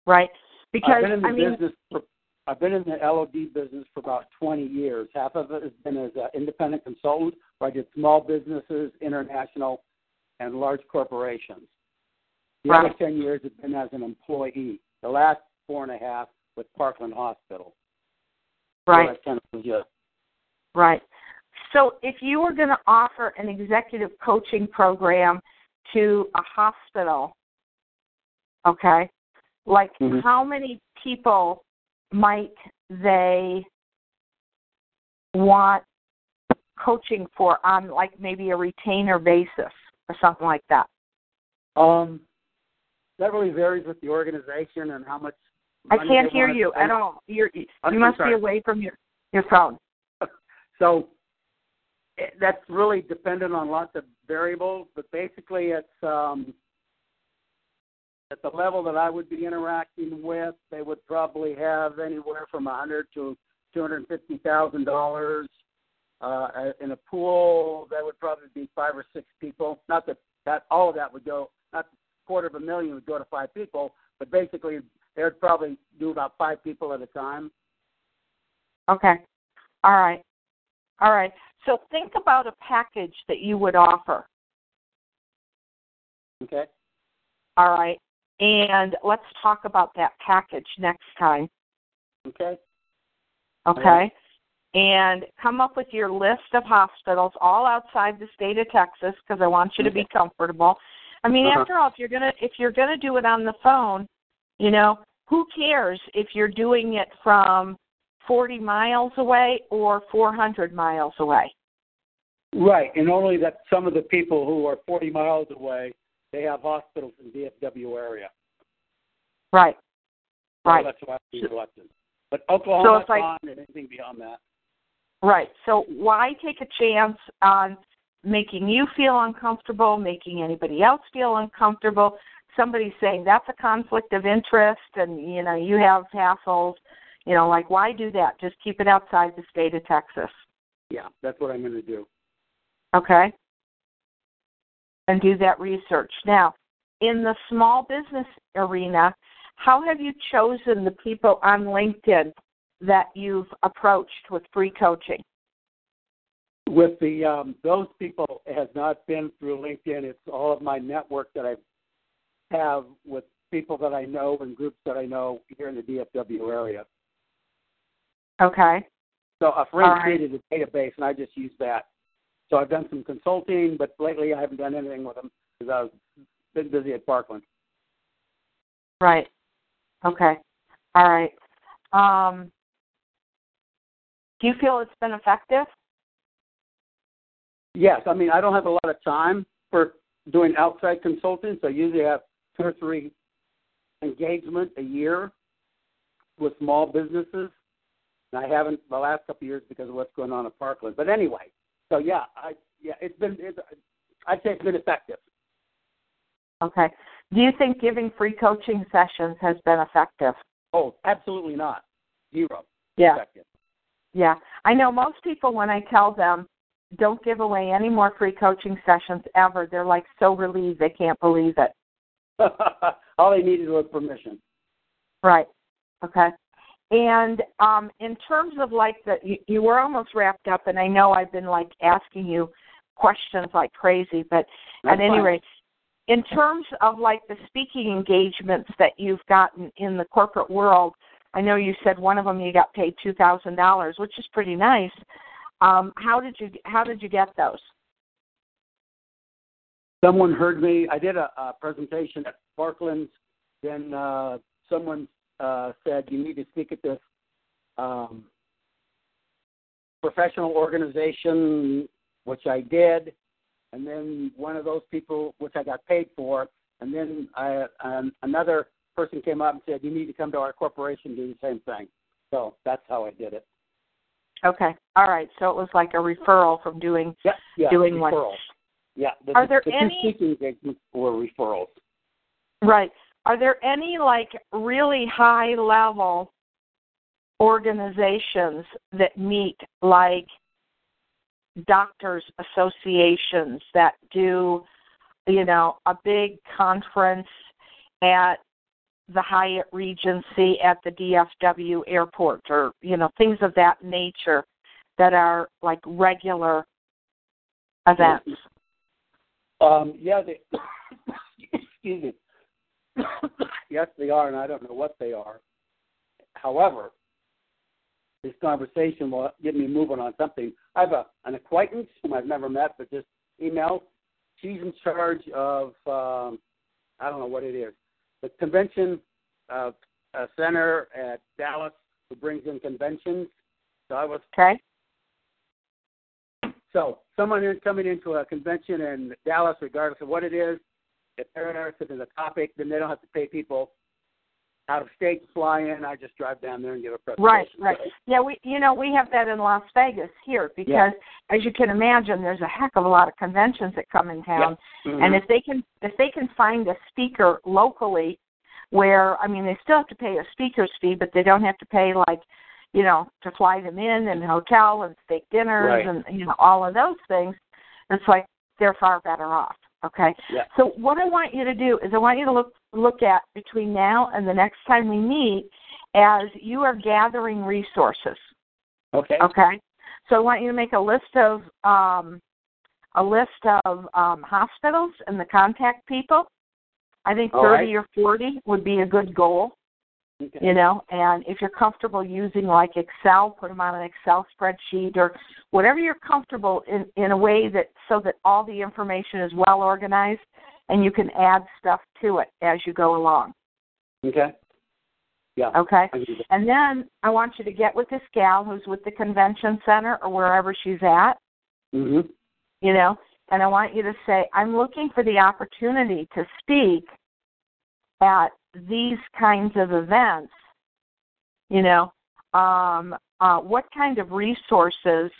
Right. Because I've been in the I mean, business. For, I've been in the LOD business for about 20 years. Half of it has been as an independent consultant, where I did small businesses, international, and large corporations. The other 10 years have been as an employee. The last four and a half with Parkland Hospital. Right. kind of. Right. So if you were going to offer an executive coaching program to a hospital, okay, like Mhm. how many people might they want coaching for on like maybe a retainer basis or something like that? Um, that really varies with the organization and how much. I can't hear you at all. You're you I'm- must sorry. be away from your your phone. So that's really dependent on lots of variables, but basically it's um, at the level that I would be interacting with, they would probably have anywhere from a hundred to two hundred fifty thousand dollars. Uh, in a pool, that would probably be five or six people. Not that that all of that would go, not a quarter of a million would go to five people, but basically they would probably do about five people at a time. Okay. All right. All right. So think about a package that you would offer. Okay. All right. And let's talk about that package next time. Okay. Okay. right. And come up with your list of hospitals all outside the state of Texas because I want you to be comfortable. I mean, Uh-huh. after all, if you're gonna if you're gonna do it on the phone, you know, who cares if you're doing it from 40 miles away or 400 miles away? Right, and only that some of the people who are 40 miles away, they have hospitals in the DFW area. Right. So Right. That's why we. But Oklahoma, if I- on and anything beyond that. Right. So why take a chance on making you feel uncomfortable, making anybody else feel uncomfortable? Somebody saying that's a conflict of interest and you know, you have hassles, you know, like why do that? Just keep it outside the state of Texas. Yeah, that's what I'm going to do. Okay? And do that research. Now, in the small business arena, how have you chosen the people on LinkedIn that you've approached with free coaching? With the um, those people, has not been through LinkedIn. It's all of my network that I have with people that I know and groups that I know here in the DFW area. Okay. So a friend right. created a database, and I just use that. So I've done some consulting, but lately I haven't done anything with them because I've been busy at Parkland. Right. Okay. All right. Um, do you feel it's been effective? Yes, I mean I don't have a lot of time for doing outside consulting, so I usually have two or three engagements a year with small businesses. And I haven't the last couple of years because of what's going on at Parkland. But anyway, so yeah, I yeah, it's been it's, I'd say it's been effective. Okay. Do you think giving free coaching sessions has been effective? Oh, absolutely not. Zero. Yeah. Effective. Yeah. I know most people when I tell them don't give away any more free coaching sessions ever, they're like so relieved they can't believe it. All they needed was permission. Right. Okay. And um in terms of like the you, you were almost wrapped up and I know I've been like asking you questions like crazy, but That's at any fine. rate, in terms of like the speaking engagements that you've gotten in the corporate world, I know you said one of them you got paid two thousand dollars, which is pretty nice. Um, how did you how did you get those? someone heard me. I did a, a presentation at Parkland. Then uh, someone uh, said you need to speak at this um, professional organization, which I did. And then one of those people, which I got paid for, and then I, um, another person came up and said you need to come to our corporation and do the same thing. So that's how I did it. Okay, all right. So it was like a referral from doing Yeah, yeah. doing what? referrals. Yeah. The, Are there the any- speaking engagements were referrals. Right. Are there any like really high level organizations that meet like doctors associations that do you know a big conference at the Hyatt Regency at the DFW airport or you know things of that nature that are like regular events. Um, yeah, they, excuse me. yes, they are, and I don't know what they are. However, this conversation will get me moving on something I have a an acquaintance whom I've never met, but just email. She's in charge of um, I don't know what it is, the convention uh, uh, center at Dallas who brings in conventions. So I was Okay. so someone is coming into a convention in Dallas, regardless of what it is, if they're interested in the topic, then they don't have to pay people out of state to fly in. I just drive down there and give a presentation. Right, right. Yeah, we you know we have that in Las Vegas here because as you can imagine, there's a heck of a lot of conventions that come in town, Mhm. and if they can if they can find a speaker locally, where I mean they still have to pay a speaker's fee, but they don't have to pay like you know to fly them in and hotel and steak dinners Right. and you know all of those things. It's like they're far better off. Okay. Yeah. So what I want you to do is I want you to look look at between now and the next time we meet as you are gathering resources. Okay. Okay. So I want you to make a list of um, a list of um, hospitals and the contact people. I think All thirty right. or forty would be a good goal. Okay. You know, and if you're comfortable using like Excel, put them on an Excel spreadsheet or whatever you're comfortable in in a way that so that all the information is well organized and you can add stuff to it as you go along. Okay. Yeah. Okay. I can do that. And then I want you to get with this gal who's with the convention center or wherever she's at, Mhm. you know, and I want you to say, I'm looking for the opportunity to speak at these kinds of events. You know, um, uh, what kind of resources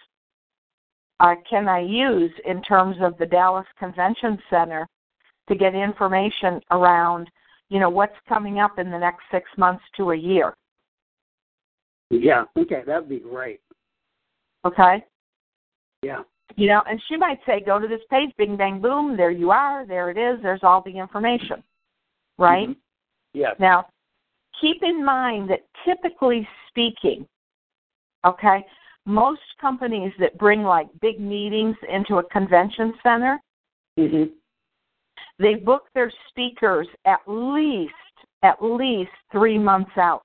uh, can I use in terms of the Dallas Convention Center to get information around, you know, what's coming up in the next six months to a year? Yeah. Okay. That'd be great. Okay. Yeah. You know, and she might say, go to this page, bing, bang, boom, there you are, there it is, there's all the information. Right? Mhm. Yes. Now, keep in mind that typically speaking, okay, most companies that bring like big meetings into a convention center, Mhm. they book their speakers at least, at least three months out,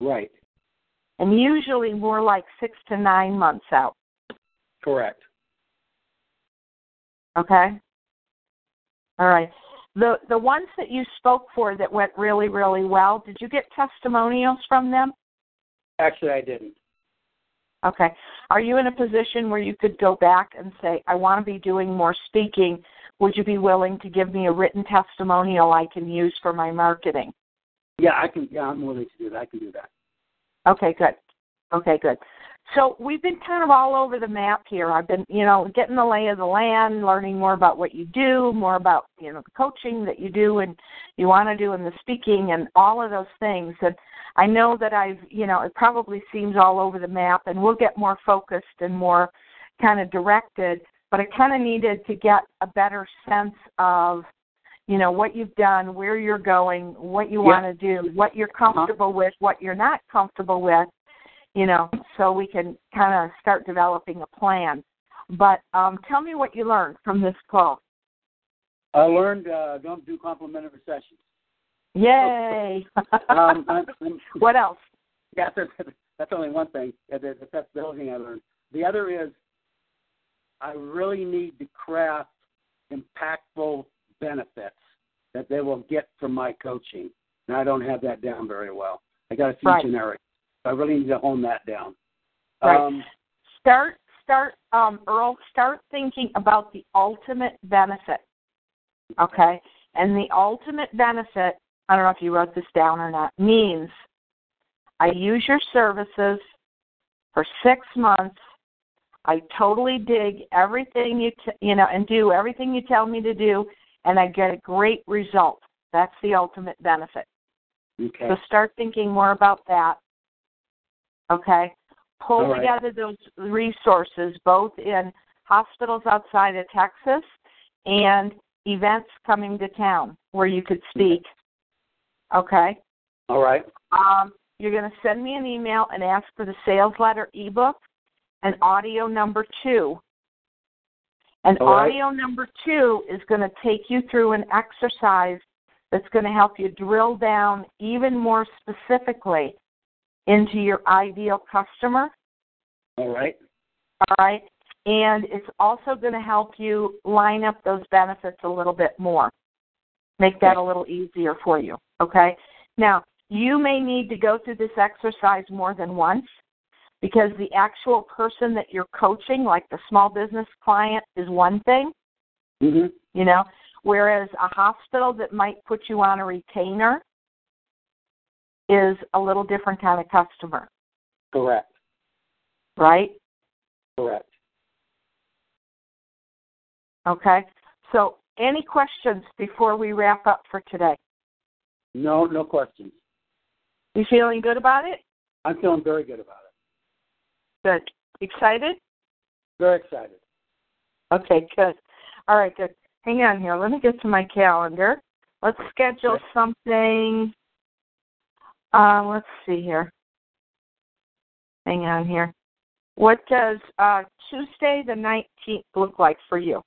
Right. and usually more like six to nine months out. Correct. Okay. All right. The the ones that you spoke for that went really really well, did you get testimonials from them? Actually, I didn't. Okay. Are you in a position where you could go back and say, I want to be doing more speaking? Would you be willing to give me a written testimonial I can use for my marketing? Yeah, I can. Yeah, I'm willing to do that. I can do that. Okay, good. Okay, good. So we've been kind of all over the map here. I've been, you know, getting the lay of the land, learning more about what you do, more about, you know, the coaching that you do and you want to do and the speaking and all of those things. And I know that I've, you know, it probably seems all over the map and we'll get more focused and more kind of directed, but I kind of needed to get a better sense of you know what you've done, where you're going, what you Yeah. want to do, what you're comfortable with, what you're not comfortable with, you know, so we can kind of start developing a plan. But um, tell me what you learned from this call. I learned uh, don't do complimentary sessions. Yay! Um, I'm, I'm, what else? yeah, that's, that's only one thing. That's the only thing I learned. The other is I really need to craft impactful benefits that they will get from my coaching. And I don't have that down very well. I got a few Right. generic. I really need to hone that down. Right. Um, Start, start, um, Earl. Start thinking about the ultimate benefit. Okay, and the ultimate benefit. I don't know if you wrote this down or not. Means I use your services for six months. I totally dig everything you t- you know and do everything you tell me to do, and I get a great result. That's the ultimate benefit. okay. So start thinking more about that. Okay? Pull right. together those resources both in hospitals outside of Texas and events coming to town where you could speak. Okay? All right. Um, you're going to send me an email and ask for the sales letter ebook and audio number two. And right. audio number two is going to take you through an exercise that's going to help you drill down even more specifically into your ideal customer All right. All right. And it's also going to help you line up those benefits a little bit more. Make that a little easier for you. Okay. Now, you may need to go through this exercise more than once because the actual person that you're coaching, like the small business client, is one thing, Mm-hmm. you know, whereas a hospital that might put you on a retainer is a little different kind of customer, Correct. right? Correct. Okay. So, any questions before we wrap up for today? No, no questions. You feeling good about it? I'm feeling very good about it. Good. Excited? Very excited. Okay, good. All right, good. Hang on here. Let me get to my calendar. Let's schedule Okay. something. Uh, let's see here. Hang on here. What does uh, Tuesday the 19th look like for you?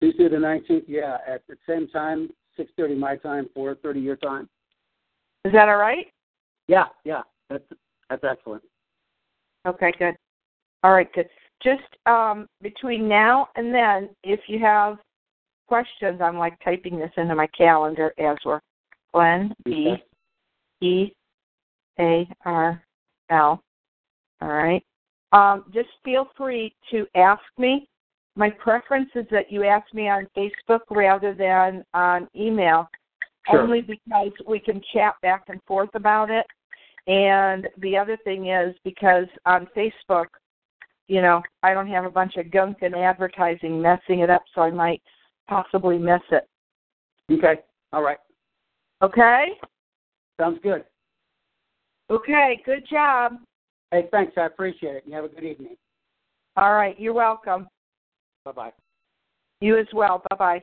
Tuesday the 19th, yeah, at the same time, 6.30 my time, 4.30 your time. Is that all right? Yeah, yeah, that's, that's excellent. Okay, good. All right, good. Just um, between now and then, if you have questions, I'm like typing this into my calendar as we're Glen B Okay. E A R L. All right. Um, just feel free to ask me. My preference is that you ask me on Facebook rather than on email, Sure. only because we can chat back and forth about it. And the other thing is because on Facebook, you know, I don't have a bunch of gunk and advertising messing it up, so I might possibly miss it. Okay, all right. Okay? Sounds good. Okay, good job. Hey, thanks. I appreciate it. You have a good evening. All right, you're welcome. Bye-bye. You as well. Bye bye.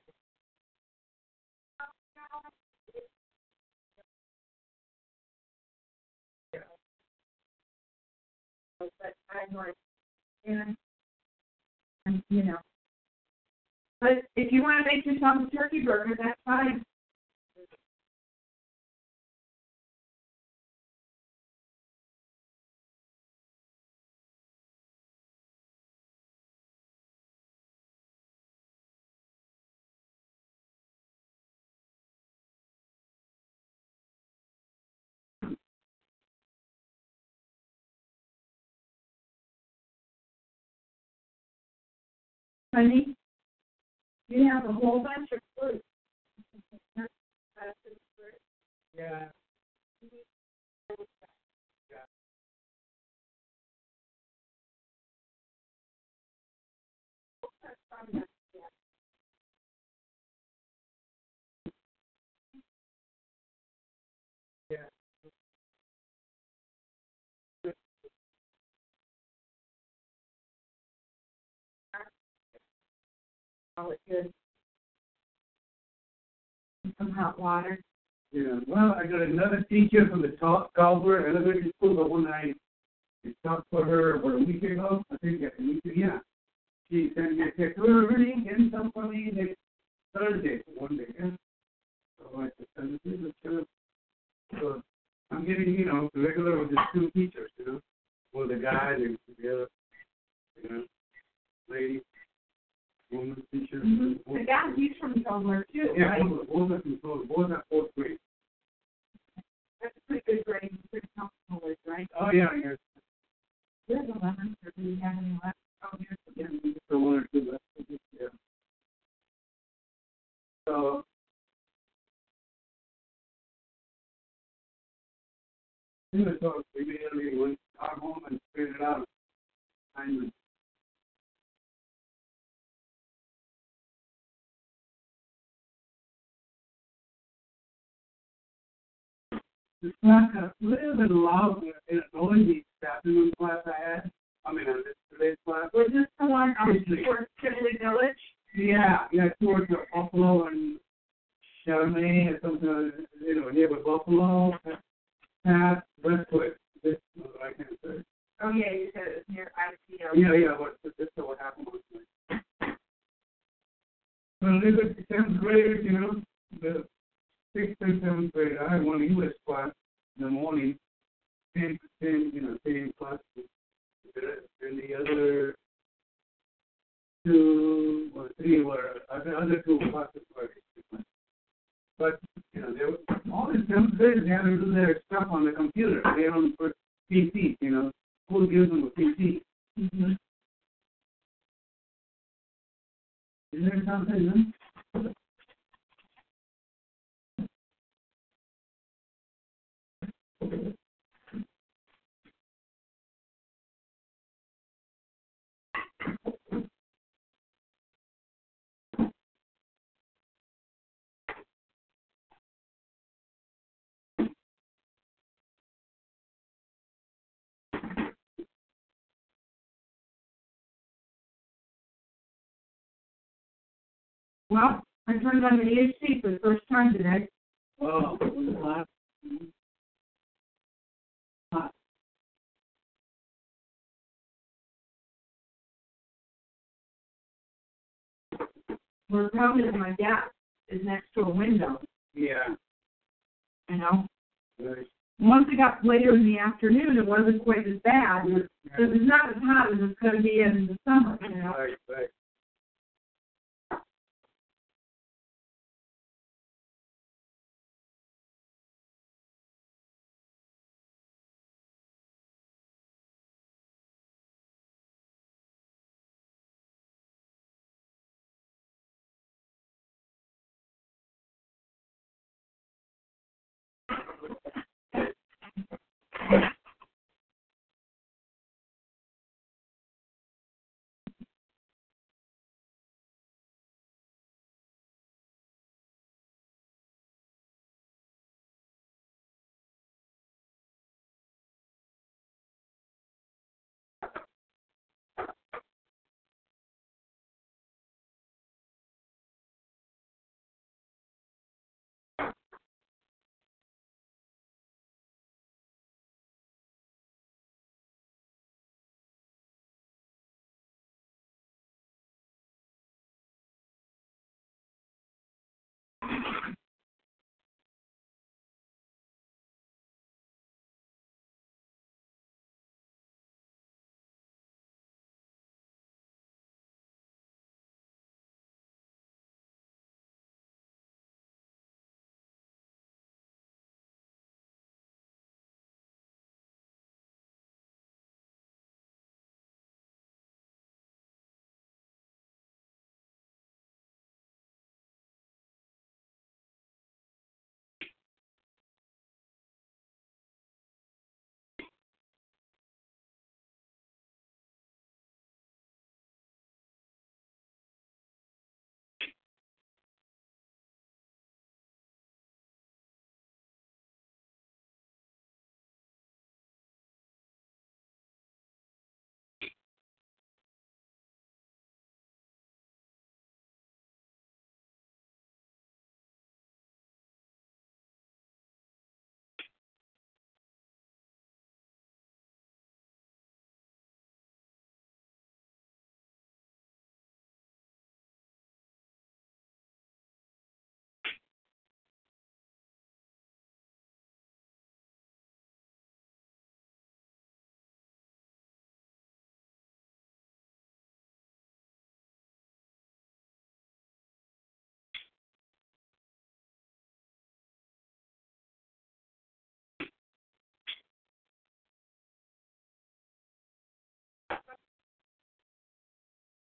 I'm and you know. But if you want to make yourself a turkey burger, that's fine. Honey, you have a whole bunch of fruit. Yeah. Oh, it's good. Some hot water. Yeah, well, I got another teacher from the Caldwell Elementary School, the one I It stopped for her about a week ago. I think a week ago. Yeah. She sent me a text. We're already getting some for me next Thursday, one day. Yeah. So I said, Thursday, let's go. So I'm getting, you know, regular with the two teachers, you know, with the guy and the other, you know, lady, woman teacher. Mm-hmm. The guy, he's from Tulsa too, Yeah, right? both are from Florida. Both are fourth grade. That's a pretty good grade. Pretty comfortable with, right? Oh yeah, yes. There's eleven. Or do you have any left? Oh, here's Yeah, just the one or two left. Yeah. So. Yeah, so we immediately went our home and figured it out. And It's not a little bit loud and noisy afternoon class I had. I mean, on this today's class. Was this the one on Kimberly Village? Yeah, yeah, towards the Buffalo and Charmaine or something, you know, near Buffalo, past Westwood. This is what I can say. Oh yeah, you said it was near ICO. Yeah, yeah, but but this is what happened was like. When they were the seventh graders, you know, the sixth and seventh grade, I had one English class in the morning, ten to ten, you know, ten classes. And the other two or three were, other other two classes were different. But, you know, they were, all the seventh graders, they had to do their stuff on the computer. They don't put PC, you know, school gives them a PC. Mm-hmm. Is there something, huh? Well, I turned on the AC for the first time today. Oh, Well, the problem is my gas is next to a window, Yeah. you know. Right. Once it got later in the afternoon, it wasn't quite as bad. So it's not as hot as it's going to be in the summer, you know. Right, right.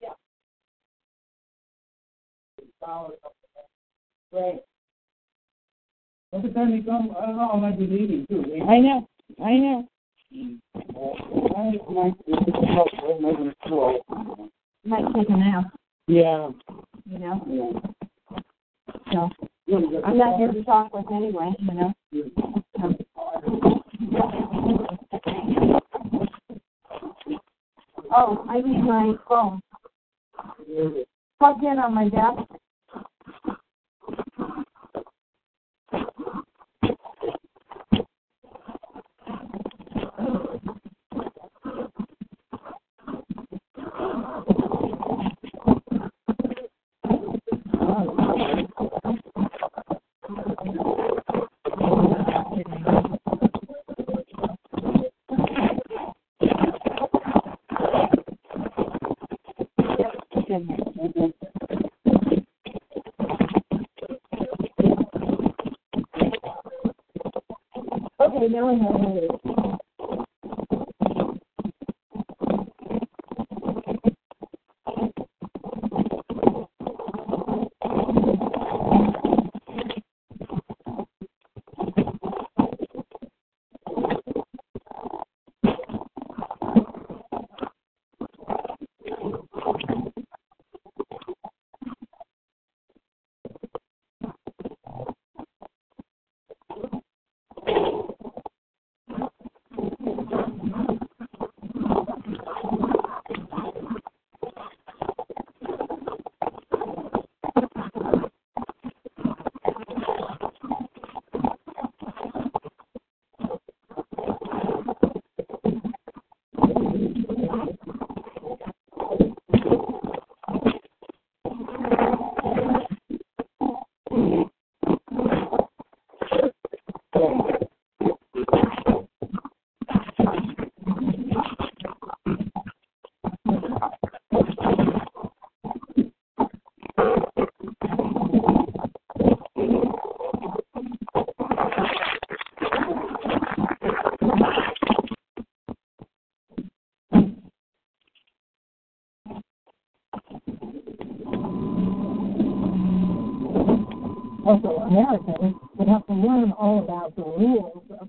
Yeah. Right. By the time you come, I don't know, I might be leaving too. I know. I know. Might be maybe it's too old. Might take a nap, Yeah. you know. Yeah. So I'm not here to talk with anyway, you know. Um, Oh, I need my phone plugged in on my desk. Know what it is. Americans would have to learn all about the rules of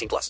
18 plus.